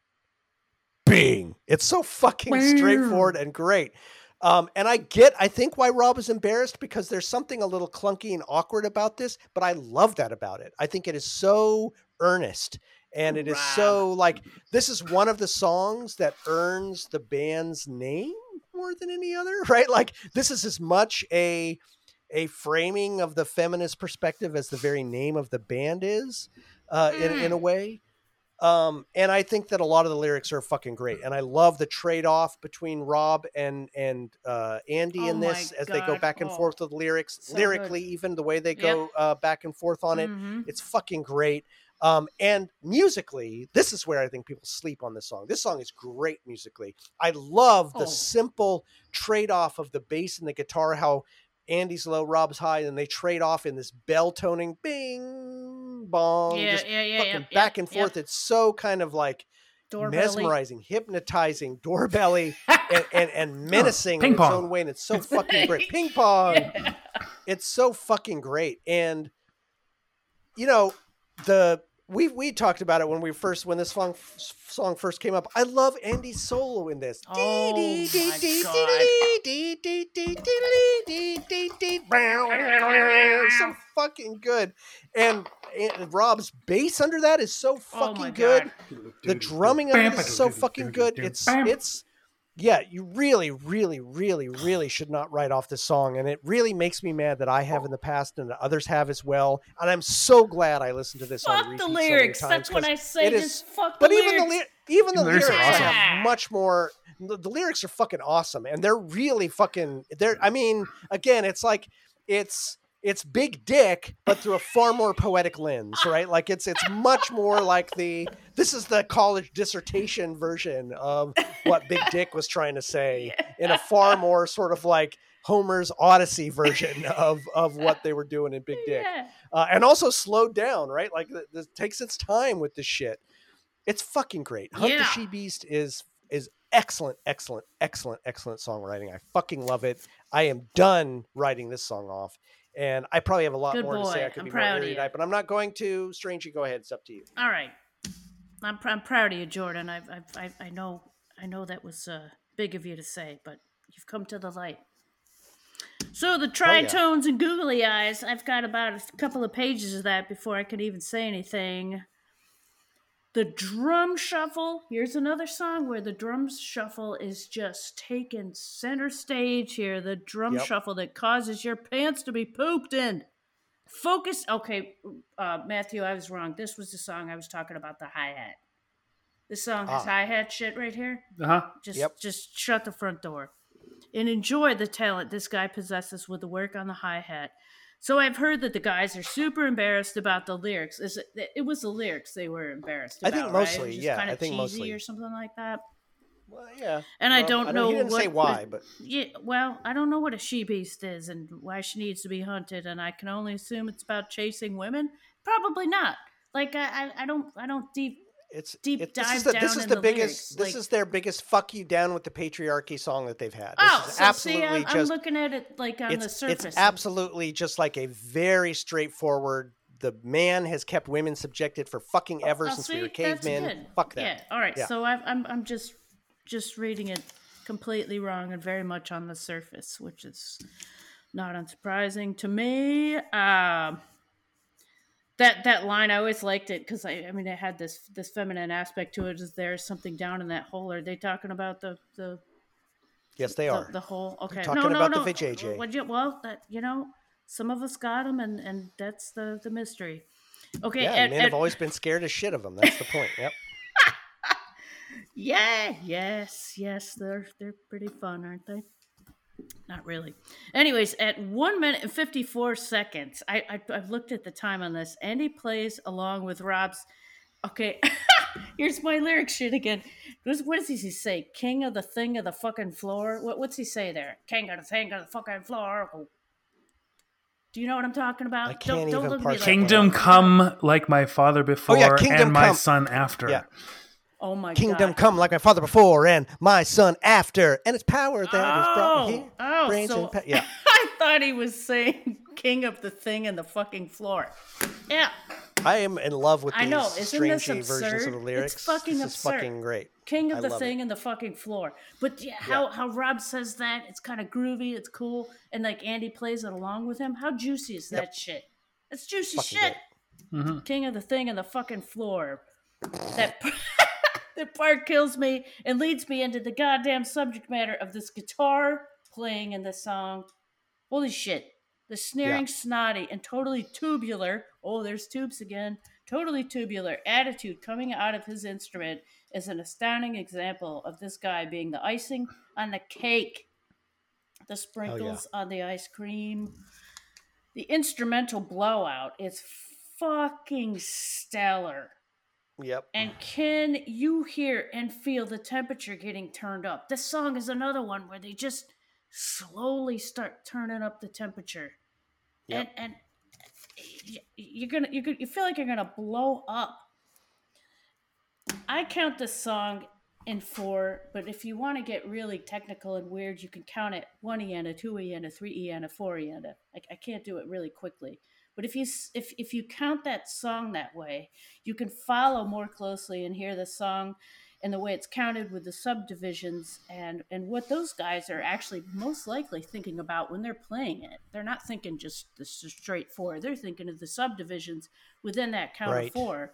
Being. It's so fucking straightforward and great. Um, and I get, I think why Rob is embarrassed because there's something a little clunky and awkward about this, but I love that about it. I think it is so earnest and it is so like this is one of the songs that earns the band's name more than any other, right? Like this is as much a a framing of the feminist perspective as the very name of the band is, uh, in in a way. Um, and I think that a lot of the lyrics are fucking great, and I love the trade off between Rob and and uh, Andy Oh in this as they go back and Oh, forth with lyrics, so good. lyrically, even the way they go uh, back and forth on it. Mhm. It's fucking great. Um, and musically, this is where I think people sleep on this song. This song is great musically. I love the Oh. simple trade off of the bass and the guitar, how Andy's low, Rob's high, and they trade off in this bell toning bing bong, Yeah, just yeah, yeah, yeah, back yeah, and forth. It's so kind of like mesmerizing, hypnotizing, doorbelly, and, and, and menacing ping in its pong. own way. And it's so fucking great. Ping pong Yeah. it's so fucking great and you know the we we talked about it when we first when this song song first came up i love andy's solo in this Oh so fucking good and, and rob's bass under that is so Oh fucking my good God. the drumming under this is so fucking good it's it's yeah you really really really really should not write off this song and it really makes me mad that i have in the past and that others have as well and i'm so glad i listened to this on Fuck repeat the lyrics. times That's what 'cause I say. it is- Just fuck but the even lyrics. the ly- even the The lyrics lyrics, are awesome. have much more the, the lyrics are fucking awesome and they're really fucking they're i mean again it's like it's it's big dick but through a far more poetic lens right like it's it's much more like the this is the college dissertation version of what big dick was trying to say in a far more sort of like homer's odyssey version of of what they were doing in big dick Yeah. uh, and also slowed down, right? Like th- this takes its time with this shit. It's fucking great. Hunt Yeah. the She Beast is is excellent, excellent, excellent, excellent songwriting. I fucking love it. I am done writing this song off, and I probably have a lot Good more to say. I could I'm be proud more of you. erudite, but I'm not going to. Strangely, go ahead. It's up to you. All right. I'm, pr- I'm proud of you, Jordan. I've, I've, I've, I know I know that was uh, big of you to say, but you've come to the light. So the Oh, yeah. tritones and googly eyes, I've got about a couple of pages of that before I could even say anything. The drum shuffle, here's another song where the drum shuffle is just taking center stage here. The drum Yep. shuffle that causes your pants to be pooped in. Focus. Okay, uh, Matthew, I was wrong. This was the song I was talking about the hi hat. This song has Ah. hi hat shit right here. Uh-huh. Just, Yep. just shut the front door, and enjoy the talent this guy possesses with the work on the hi hat. So I've heard that the guys are super embarrassed about the lyrics. Is it, it was the lyrics they were embarrassed about, I think? Mostly, just yeah, Kind I of think cheesy mostly. or something like that. Well, yeah. And I don't I know He didn't what say why, but Yeah, well, I don't know what a she beast is and why she needs to be hunted, and I can only assume it's about chasing women. Probably not. Like I, I, I don't, I don't deep. It's Deep it, this dive is the, this is the the biggest. lyrics, this like- is their biggest fuck you down with the patriarchy song that they've had. This Oh, is so absolutely see, I'm, I'm looking at it like on the surface. it's absolutely just like a very straightforward. The man has kept women subjected for fucking ever Oh, since see, we were cavemen. Fuck that. Yeah. All right. Yeah. So I've, I'm, I'm just, just reading it completely wrong and very much on the surface, which is not unsurprising to me. Um, that that line, I always liked it because I, I mean, it had this this feminine aspect to it. Is there something down in that hole? Are they talking about the the Yes, they the, are. the hole? Okay, talking no, no, about the no. vajayjay. Would you, well, that you know, some of us got them, and and that's the the mystery. Okay, yeah, at- men at- have always been scared as shit of them. That's the point. Yep. Yeah, yes, yes, they're they're pretty fun, aren't they? Not really. Anyways, at one minute and fifty four seconds, I, I I've looked at the time on this. Andy plays along with Rob's. Okay, here's my lyric shit again. What, what does he say? King of the thing of the fucking floor. What what's he say there? King of the thing of the fucking floor. Do you know what I'm talking about? I can't even look at me like Kingdom that. come like my father oh, before oh, Kingdom and my Come. son after. Yeah. Oh my god. Kingdom god. come like my father before and my son after, and its power that has brought me here. Oh, brains so pa- yeah. I thought he was saying king of the thing and the fucking floor. Yeah, I am in love with I these know. Isn't this strangey versions of absurd? the It's lyrics. fucking this is absurd. fucking great. king of I the love thing and the fucking floor. But yeah, how how Rob says that, it's kind of groovy, it's cool, and like Andy plays it along with him. How juicy is that shit? That's juicy Fucking shit. great. Mhm. King of the thing and the fucking floor. That that part kills me and leads me into the goddamn subject matter of this guitar playing in the song. Holy shit. The sneering, snotty, and totally tubular oh, there's tubes again totally tubular attitude coming out of his instrument is an astounding example of this guy being the icing on the cake, the sprinkles on the ice cream. The instrumental blowout is fucking stellar. Yep. And can you hear and feel the temperature getting turned up? This song is another one where they just slowly start turning up the temperature. Yep. And and you're gonna you're you feel like you're gonna blow up. I count this song in four, but if you want to get really technical and weird, you can count it one E and a two E and a three E and a four E and a. I, I can't do it really quickly, but if you if if you count that song that way, you can follow more closely and hear the song and the way it's counted with the subdivisions and and what those guys are actually most likely thinking about when they're playing it. They're not thinking just the straight four. They're thinking of the subdivisions within that count Right. of four.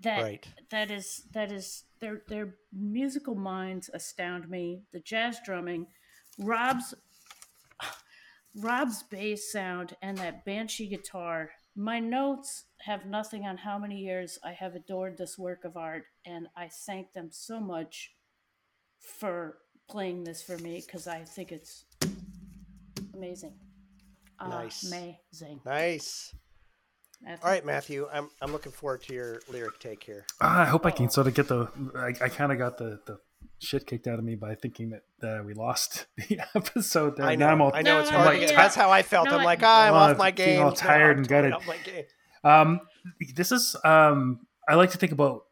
That Right. that is that is their their musical minds astound me. The jazz drumming, Rob's Rob's bass sound and that banshee guitar. My notes have nothing on how many years I have adored this work of art, and I thank them so much for playing this for me because I think it's amazing. Nice. Amazing. Nice. That's All right, Matthew. I'm I'm looking forward to your lyric take here. Ah, I hope I can sort of get the. I, I kind of got the the shit kicked out of me by thinking that uh, we lost the episode. There. I Now know. I'm all, I know No, it's no, hard. yeah. to get, that's how I felt. No, I'm like, ah, I'm Oh, off my being game. all tired I'm tired and gutted. off my game. Um, this is um, I like to think about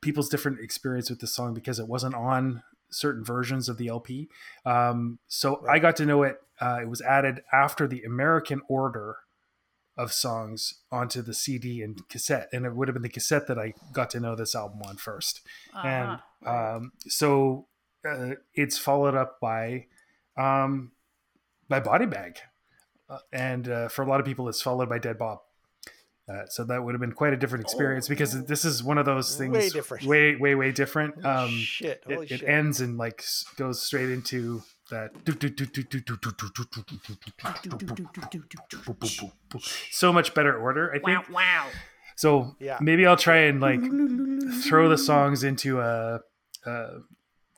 people's different experience with this song because it wasn't on certain versions of the LP. Um, so I got to know it. Uh, it was added after the American order of songs onto the CD and cassette, and it would have been the cassette that I got to know this album on first. And Uh-huh. um, so uh, it's followed up by um, by Body Bag, uh, and uh, for a lot of people, it's followed by Dead Bob. Uh, so that would have been quite a different experience because this is one of those things Way different. way way way different. Um, shit. Holy it, shit. it ends and like goes straight into that so much better order. I think wow, wow. so. Yeah. Maybe I'll try and like throw the songs into a, uh,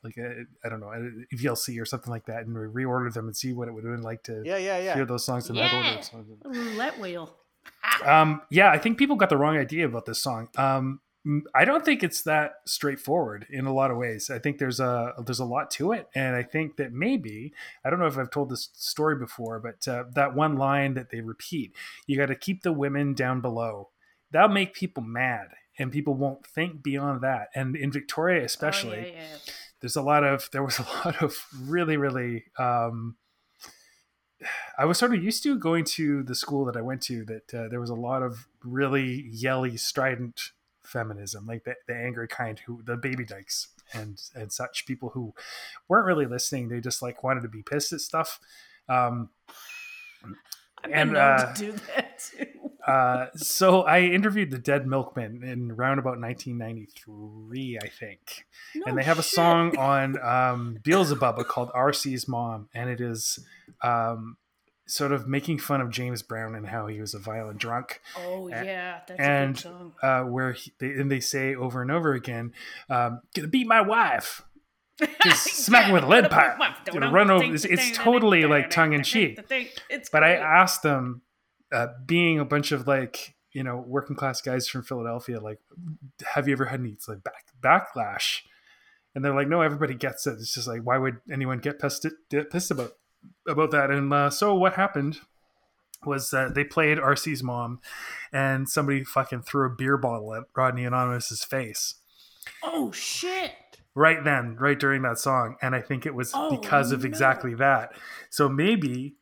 like a I don't know a VLC or something like that, and re- reorder them and see what it would have been like to yeah, yeah, yeah. hear those songs in that order. Roulette wheel. Um, yeah, I think people got the wrong idea about this song. Um, m- I don't think it's that straightforward in a lot of ways. I think there's a there's a lot to it, and I think that maybe I don't know if I've told this story before, but uh, that one line that they repeat, "You got to keep the women down below." That'll make people mad, and people won't think beyond that. And in Victoria, especially, Oh, yeah, yeah. there's a lot of there was a lot of really really um i was sort of used to going to the school that i went to that uh, there was a lot of really yelly strident feminism like the, the angry kind who the baby dykes and and such people who weren't really listening. They just like wanted to be pissed at stuff. Um I've been And, known uh, to do that too. uh, so I interviewed the Dead Milkmen in around about 1993, I think, No and they have a song on um, Beelzebub called "RC's Mom," and it is um, sort of making fun of James Brown and how he was a violent drunk, Oh yeah, that's and a good song. uh, where he, they, and they say over and over again, um, "Gonna beat my wife." Just smack him with a lead pipe. Run over. It's, it's totally like tongue in cheek. But I asked them, uh, being a bunch of like you know working class guys from Philadelphia, like, have you ever had any like back backlash? And they're like, no, everybody gets it. It's just like, why would anyone get pissed get pissed about about that? And uh, so what happened was that they played RC's mom, and somebody fucking threw a beer bottle at Rodney Anonymous's face Oh shit! right then, right during that song. And I think it was Oh, because of no. exactly that. So maybe,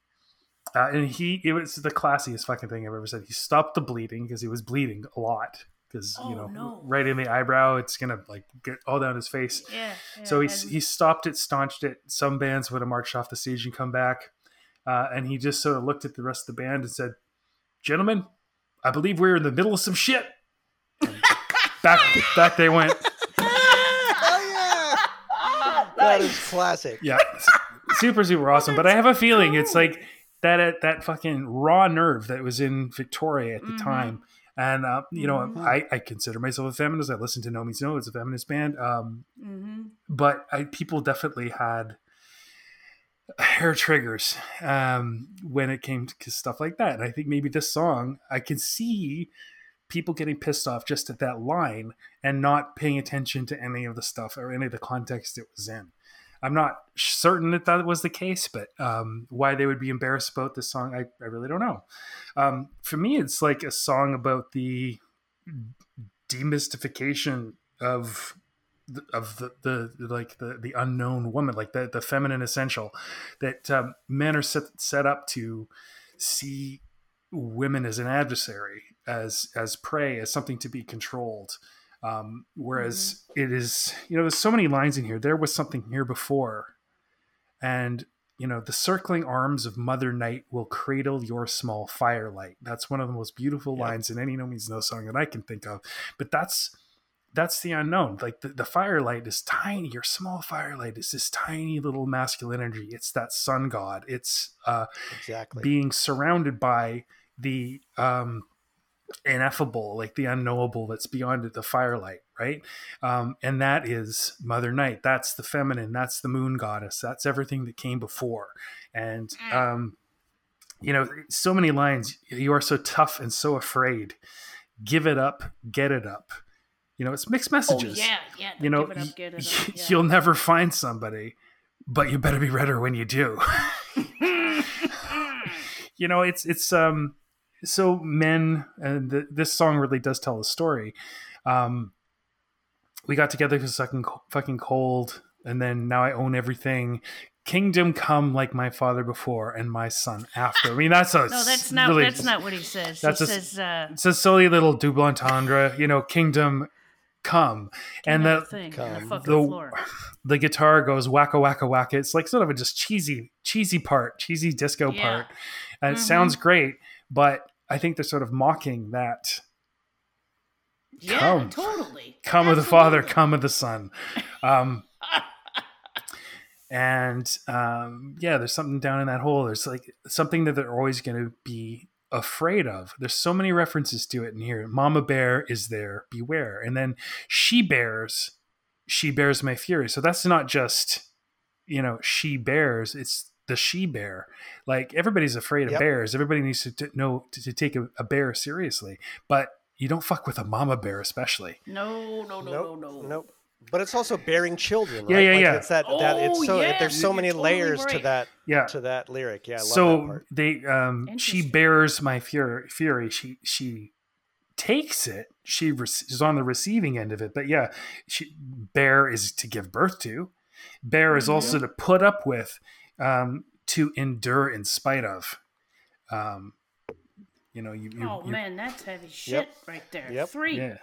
uh, and he, it was the classiest fucking thing I've ever said. He stopped the bleeding because he was bleeding a lot. Because, Oh, you know, no. right in the eyebrow, it's going to like get all down his face. Yeah. yeah So he, and- he stopped it, staunched it. Some bands would have marched off the stage and come back. Uh, and he just sort of looked at the rest of the band and said, Gentlemen, I believe we're in the middle of some shit. Back, back they went. oh yeah. That is classic. yeah super super awesome but i have a feeling it's like that that fucking raw nerve that was in Victoria at the Mhm. time. And uh, you know, Mhm. I, I consider myself a feminist. I listen to No Means No. It's a feminist band. Um, Mm-hmm. but I, people definitely had hair triggers um, when it came to stuff like that. And I think maybe this song, I can see people getting pissed off just at that line and not paying attention to any of the stuff or any of the context it was in. I'm not certain that that was the case, but um, why they would be embarrassed about this song, I, I really don't know. Um, for me, it's like a song about the demystification of the- of the, the like the the unknown woman, like the the feminine essential, that um, men are set set up to see women as an adversary, as as prey, as something to be controlled. Um, whereas it is, you know, there's so many lines in here. There was something here before, and you know, the circling arms of Mother Night will cradle your small firelight. That's one of the most beautiful lines in any No Means No song that I can think of. But that's that's the unknown. Like the, the firelight is tiny. Your small firelight is this tiny little masculine energy. It's that sun god. It's uh, Exactly. being surrounded by the um, ineffable, like the unknowable that's beyond it, the firelight, right? Um, and that is Mother Night. That's the feminine. That's the moon goddess. That's everything that came before. And, um, you know, so many lines. You are so tough and so afraid. Give it up, get it up. You know, it's mixed Oh messages. yeah, yeah. You know, give it up, get it up. Yeah. you'll never find somebody, but you better be redder when you do. you know it's it's um so men and th- this song really does tell a story um we got together because fucking fucking cold and then now i own everything kingdom come like my father before and my son after i mean that's a no, that's not. really, that's not what he says. that's he a- says, uh, it's a silly little double entendre you know kingdom come and the thing come. the the- the guitar goes wacka wacka wacka. It's like sort of a just cheesy, cheesy part, cheesy disco Yeah. part, and it Mhm. sounds great. But I think they're sort of mocking that Yeah, come. totally. "Come of the Father, come of the Son." Um, and um, yeah, there's something down in that hole. There's like something that they're always going to be afraid of. There's so many references to it in here. Mama Bear is there, beware, and then she bears, she bears my fury. So that's not just you know she bears. It's the she bear. Like everybody's afraid of Yep. bears. Everybody needs to t- know to, to take a, a bear seriously, but you don't fuck with a mama bear, especially. No, no, no, nope, no, no. nope. But it's also bearing children. Right? yeah, Like, yeah. It's that that it's Oh, so yeah, there's so many totally layers to that Yeah. to that lyric. Yeah, I love that so part. they um she bears my fury fury she she takes it she re- is on the receiving end of it but yeah she bear is to give birth to bear is also Mm-hmm. to put up with um to endure in spite of um you know you, you, Oh you- man, that's heavy shit Yep. right there. Yep. Three, yeah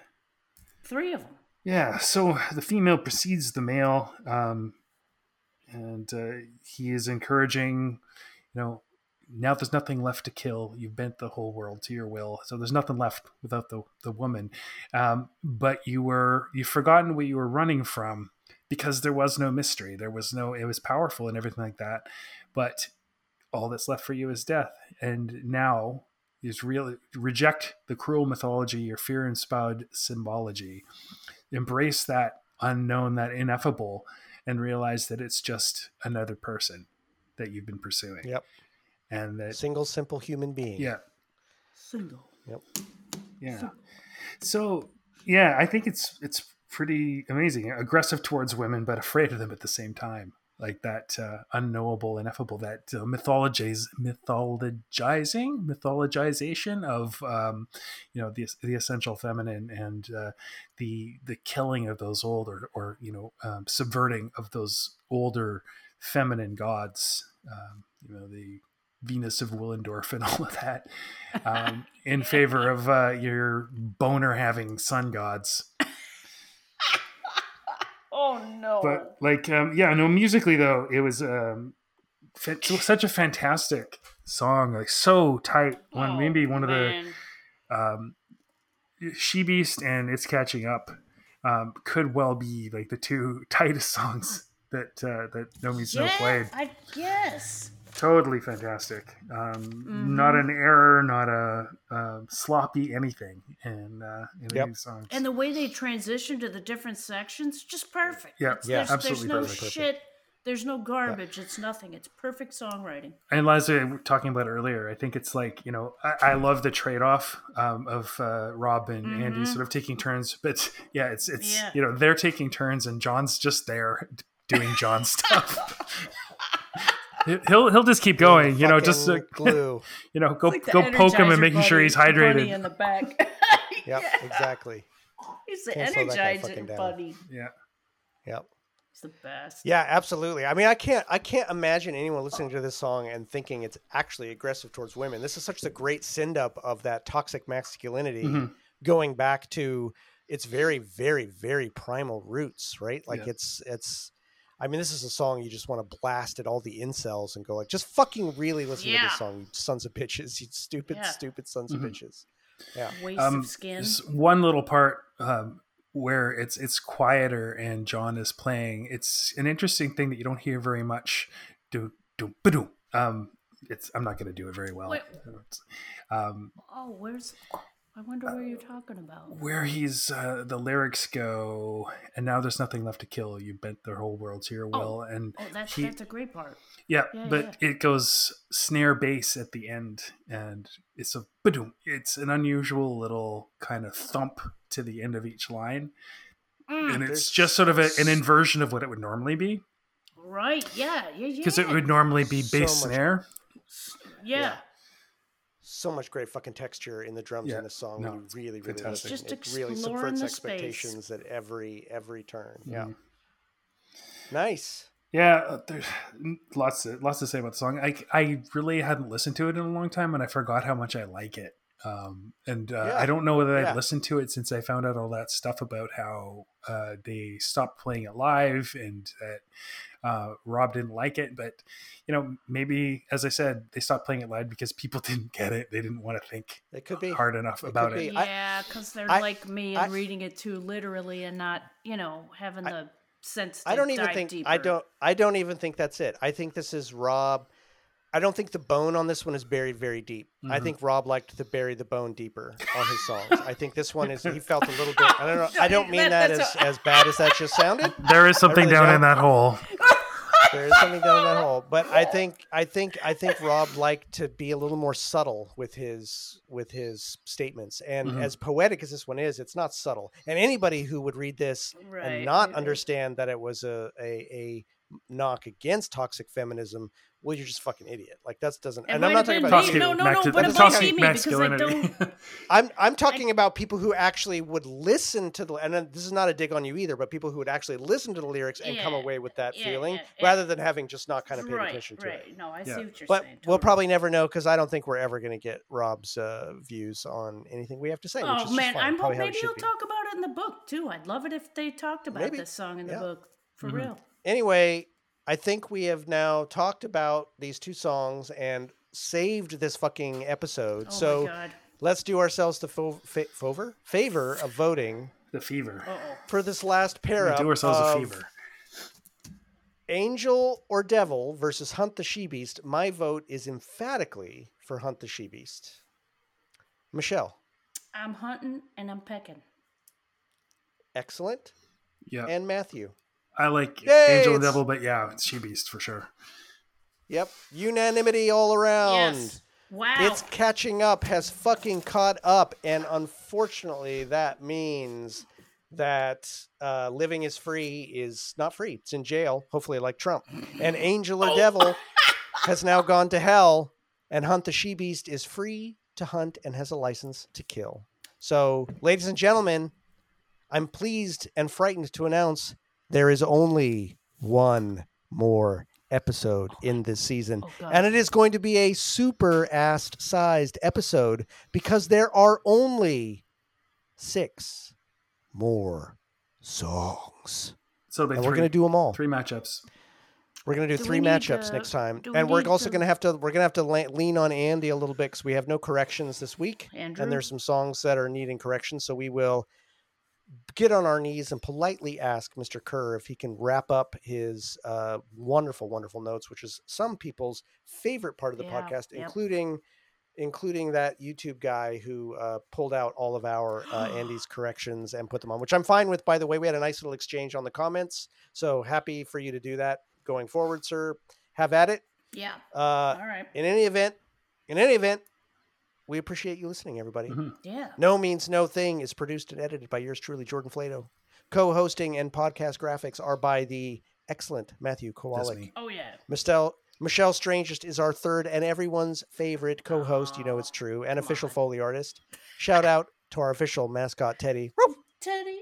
three of them. Yeah, so the female precedes the male, um, and uh, he is encouraging, you know, now there's nothing left to kill. You've bent the whole world to your will, so there's nothing left without the the woman. Um, but you were you've forgotten what you were running from because there was no mystery. There was no. It was powerful and everything like that, but all that's left for you is death. And now is real. Reject the cruel mythology, your fear-inspired symbology embrace that unknown, that ineffable, and realize that it's just another person that you've been pursuing. Yep. And that, Single simple human being. yeah, Single. Yep. Yeah. So, yeah, I think it's it's pretty amazing. Aggressive towards women, but afraid of them at the same time. Like that uh, unknowable, ineffable, that uh, mythologize, mythologizing, mythologization of, um, you know, the the essential feminine and uh, the the killing of those older, or you know, um, subverting of those older feminine gods. Um, you know, the Venus of Willendorf and all of that, um, in favor of uh, your boner having sun gods. No. But like, um, yeah, no, musically though, it was um, such a fantastic song, like so tight. One Oh, maybe one of the um, She Beast and It's Catching Up um, could well be like the two tightest songs that uh, that No Means No yeah, played. I guess. Totally fantastic. Um, Mm-hmm. Not an error, not a, uh sloppy anything in, uh, in Yep. these songs. And the way they transition to the different sections, just perfect. Yeah, It's- yeah, there's, absolutely There's no perfect. shit. There's no garbage. It's nothing. It's perfect songwriting. and Leslie, we talking about earlier, I think it's like you know, I, I love the trade off um, of uh, Rob and Andy sort of taking turns, but yeah, it's it's Mm-hmm. Yeah. you know they're taking turns and John's just there doing John stuff. He'll he'll just keep going, you know, just uh, glue. you know, go Like go poke him and Energizer making sure he's bunny- bunny hydrated. in the back. Yep, exactly. He's the Can't slow that guy fucking Energizer down. bunny. Yeah, Yep. He's the best. Yeah, absolutely. I mean, I can't I can't imagine anyone listening to this song and thinking it's actually aggressive towards women. This is such a great send up of that toxic masculinity Mhm. going back to its very very very primal roots, right? Like Yeah. it's it's I mean, this is a song you just want to blast at all the incels and go like, just fucking really listen to this song, you sons of bitches, you stupid, Yeah. stupid sons Mhm. of bitches. Yeah. Waste um, of skin. there's one little part um, where it's it's quieter and John is playing. It's an interesting thing that you don't hear very much. Do do ba-doo. Um, it's I'm not going to do it very well. Wait. Um, Oh, where's? I wonder where you're talking about. where he's uh, the lyrics go, and now there's nothing left to kill. You bent their whole world to your will, and Oh, that's he- that's a great part. yeah, Yeah, but it goes snare bass at the end, and it's a ba-doom. It's an unusual little kind of thump to the end of each line, Mm, and it's just sort of a, an inversion of what it would normally be, right? Yeah, yeah, yeah. because it would normally be So bass much- snare. Yeah. Yeah. So much great fucking texture in the drums Yeah. in this song. No, you really, really fantastic. listen. Just it really exploring subverts the space. expectations at every every turn. Yeah. Mhm. Nice. Yeah, uh, there's lots to, lots to say about the song. I I really hadn't listened to it in a long time, and I forgot how much I like it. Um, and uh, Yeah. I don't know whether Yeah. I'd listened to it since I found out all that stuff about how uh, they stopped playing it live and that uh, Rob didn't like it. But you know, maybe as I said, they stopped playing it live because people didn't get it. They didn't want to think It could be. hard enough It about it. be. Yeah, because they're I- like me I- and reading it too literally and not, you know, having the sense. To I don't even think deeper. I don't I don't even think that's it. I think this is Rob. I don't think the bone on this one is buried very deep. I Mhm. think Rob liked to bury the bone deeper on his songs. I think this one is he felt a little bit. I don't know. I don't mean that as, as bad as that just sounded. There is something really down don't. in that hole. There is something down in that hole, but I think I think I think Rob liked to be a little more subtle with his with his statements, and Mhm. as poetic as this one is, it's not subtle. And anybody who would read this Right, and not right, right. understand that it was a, a a knock against toxic feminism, well, you're just a fucking idiot. Like that doesn't. It and I'm not talking about toxic, you. No, no, no. to But the it might toxic be me because I masculinity. don't. I'm I'm talking about people who actually would listen to the and this is not a dig on you either, but people who would actually listen to the lyrics and come away with that yeah, feeling yeah, yeah. rather than having just not kind of paid right, attention to it. right. it. No, I Yeah. see what you're But saying. we'll probably never know because I don't think we're ever going to get Rob's uh, views on anything we have to say. which is Oh just man, fine, I'm probably hope maybe he'll be. talk about it in the book too. I'd love it if they talked about Maybe. this song in the Yeah. book for Mhm. real. Anyway, I think we have now talked about these two songs and saved this fucking episode. Oh so let's do ourselves the fo- fa- favor favor of voting the fever. For this last pair We do ourselves a of fever. Angel or Devil versus Hunt the She Beast. My vote is emphatically for Hunt the She Beast. Michelle, I'm hunting and I'm pecking. excellent, Yeah, and Matthew. I like Yay, Angel and Devil, but yeah, it's She Beast for sure. Yep, unanimity all around. Yes. Wow. It's catching up, has fucking caught up, and unfortunately, that means that uh, living is free is not free. It's in jail, hopefully, like Trump. And Angel or Devil has now gone to hell, and Hunt the She Beast is free to hunt and has a license to kill. So, ladies and gentlemen, I'm pleased and frightened to announce there is only one more episode in this season. Oh, and it is going to be a super ass sized episode because there are only six more songs. So And three, we're going to do them all. three matchups. We're going to do, Do three matchups to- next time. do we And we're also to- going to have to we're going to have to la- lean on Andy a little bit cuz we have no corrections this week. Andrew. And there's some songs that are needing corrections so we will get on our knees and politely ask Mr. Kerr if he can wrap up his uh, wonderful, wonderful notes, which is some people's favorite part of the Yeah, podcast, yep. including including that YouTube guy who uh, pulled out all of our uh, Andy's corrections and put them on, which I'm fine with. By the way, we had a nice little exchange on the comments, so happy for you to do that going forward, sir. Have at it. Yeah. Uh, All right. in any event, in any event, we appreciate you listening, everybody. Mhm. Yeah. No Means No Thing is produced and edited by yours truly, Jordan Flato. Co-hosting and podcast graphics are by the excellent Matthew That's Kowalik. Oh yeah. Michelle Michelle Strangest is our third and everyone's favorite co-host. You know it's true, and official on. Foley artist. Shout out to our official mascot Teddy, Teddy.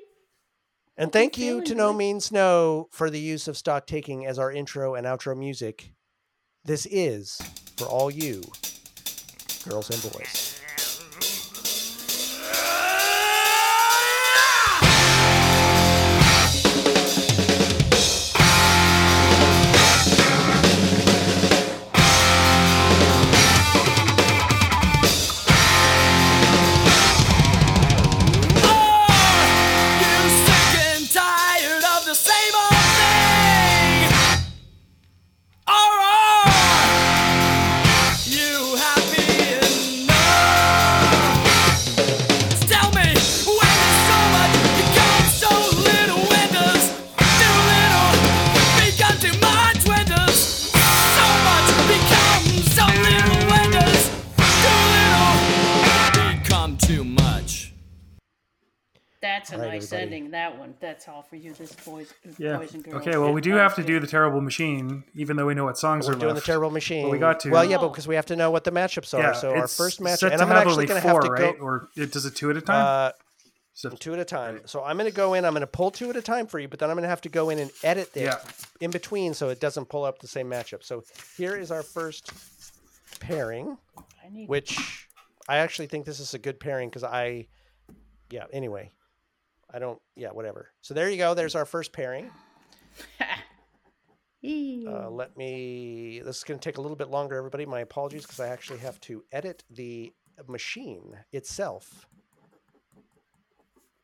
and thank you're to No good. Means No for the use of stock taking as our intro and outro music. This is for all you, girls and boys. That's all for you, this boys, Yeah. boys and girls. Okay. Well, we do have to do the terrible machine, even though we know what songs We're are doing left. the terrible machine. we got to. Well, yeah, but because we have to know what the matchups are. Yeah. so our first matchup, set and I'm have actually only going to have four, to right? go Or it, does it two at a time? uh, so, two at a time. So I'm going to go in. I'm going to pull two at a time for you, but then I'm going to have to go in and edit it Yeah. in between so it doesn't pull up the same matchup. So here is our first pairing, I need. which I actually think this is a good pairing because I, yeah. Anyway, I don't. Yeah, whatever. So there you go. There's our first pairing. Uh, let me. This is going to take a little bit longer, everybody. My apologies because I actually have to edit the machine itself.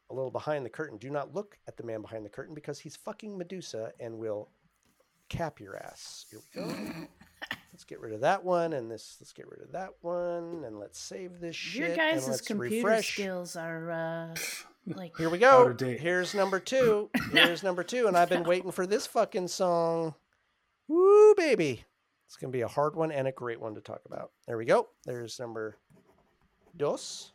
A little behind the curtain. Do not look at the man behind the curtain because he's fucking Medusa and will cap your ass. Here we go. let's get rid of that one and this. Let's get rid of that one and let's save this shit. Your guys' computer refresh. skills are uh, like. Here we go. Here's number two. Here's number two, and I've been waiting for this fucking song. Woo, baby! It's gonna be a hard one and a great one to talk about. There we go. There's number dos.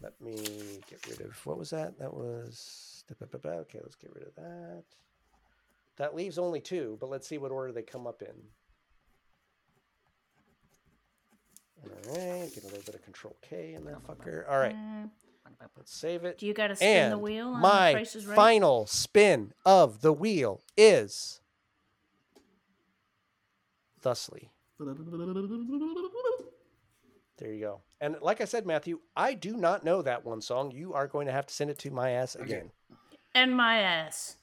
Let me get rid of what was that? That was okay. Let's get rid of that. That leaves only two, but let's see what order they come up in. All right, get a little bit of Control K in that fucker. All right, Mm, let's save it. do you got to spin And the wheel on my the Price is Right? final spin of the wheel is thusly. There you go. And like I said, Matthew, I do not know that one song. You are going to have to send it to my ass again. And my ass.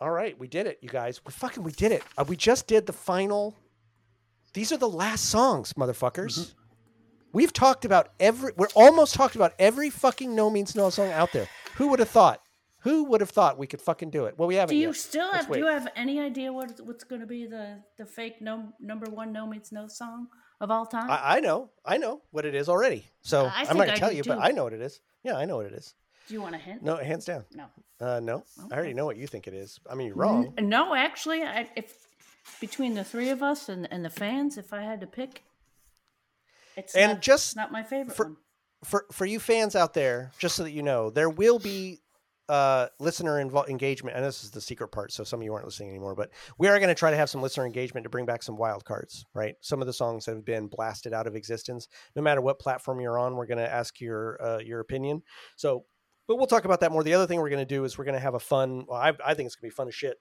All right, we did it, you guys. We fucking we did it. Uh, we just did the final. These are the last songs, motherfuckers. Mm-hmm. We've talked about every. We're almost talked about every fucking no means no song out there. Who would have thought? Who would have thought we could fucking do it? Well, we haven't. Do you yet. still Let's have? Do you have any idea what what's going to be the the fake no number one no means no song of all time? I, I know. I know what it is already. So I I'm not gonna tell do you, but. I know what it is. Yeah, I know what it is. do you want a hint? No, hands down. No. Uh, no, I already know what you think it is. I mean, you're wrong. N- no, actually, I, if between the three of us and, and the fans, if I had to pick, it's And not, just not my favorite for- one. for for you fans out there, just so that you know, there will be uh, listener invo- engagement, and this is the secret part. So some of you aren't listening anymore, but we are going to try to have some listener engagement to bring back some wild cards. Right, some of the songs that have been blasted out of existence. No matter what platform you're on, we're going to ask your uh, your opinion. So, but we'll talk about that more. The other thing we're going to do is we're going to have a fun. Well, I, I think it's going to be fun as shit.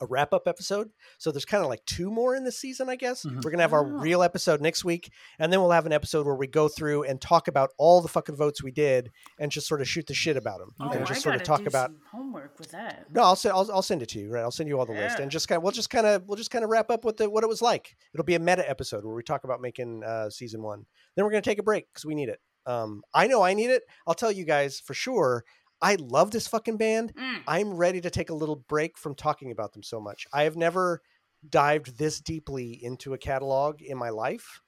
A wrap up episode. So there's kind of like two more in this season, I guess. Mhm. We're gonna have our Oh. real episode next week, and then we'll have an episode where we go through and talk about all the fucking votes we did, and just sort of shoot the shit about them, Oh, and I just sort of talk about. homework with that. No, I'll send I'll, I'll send it to you. Right, I'll send you all the list, and just kind of we'll just kind of we'll just kind of wrap up what the what it was like. It'll be a meta episode where we talk about making uh, season one. Then we're gonna take a break because we need it. Um, I know I need it. I'll tell you guys for sure. I love this fucking band. Mm. I'm ready to take a little break from talking about them so much. I have never dived this deeply into a catalog in my life.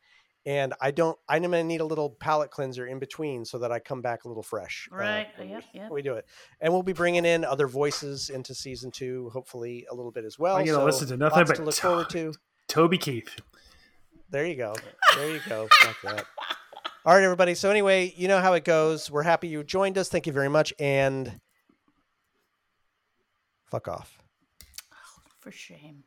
And I don't, I'm going to need a little palate cleanser in between so that I come back a little fresh. uh, Right. when Yep. we- Yep. we do it. And we'll be bringing in other voices into season two, hopefully a little bit as well. I get to so listen to nothing but to look to- forward to. Toby Keith. There you go. There you go. Fuck that. All right, everybody. So anyway, you know how it goes. We're happy you joined us. Thank you very much. And fuck off. Oh, for shame.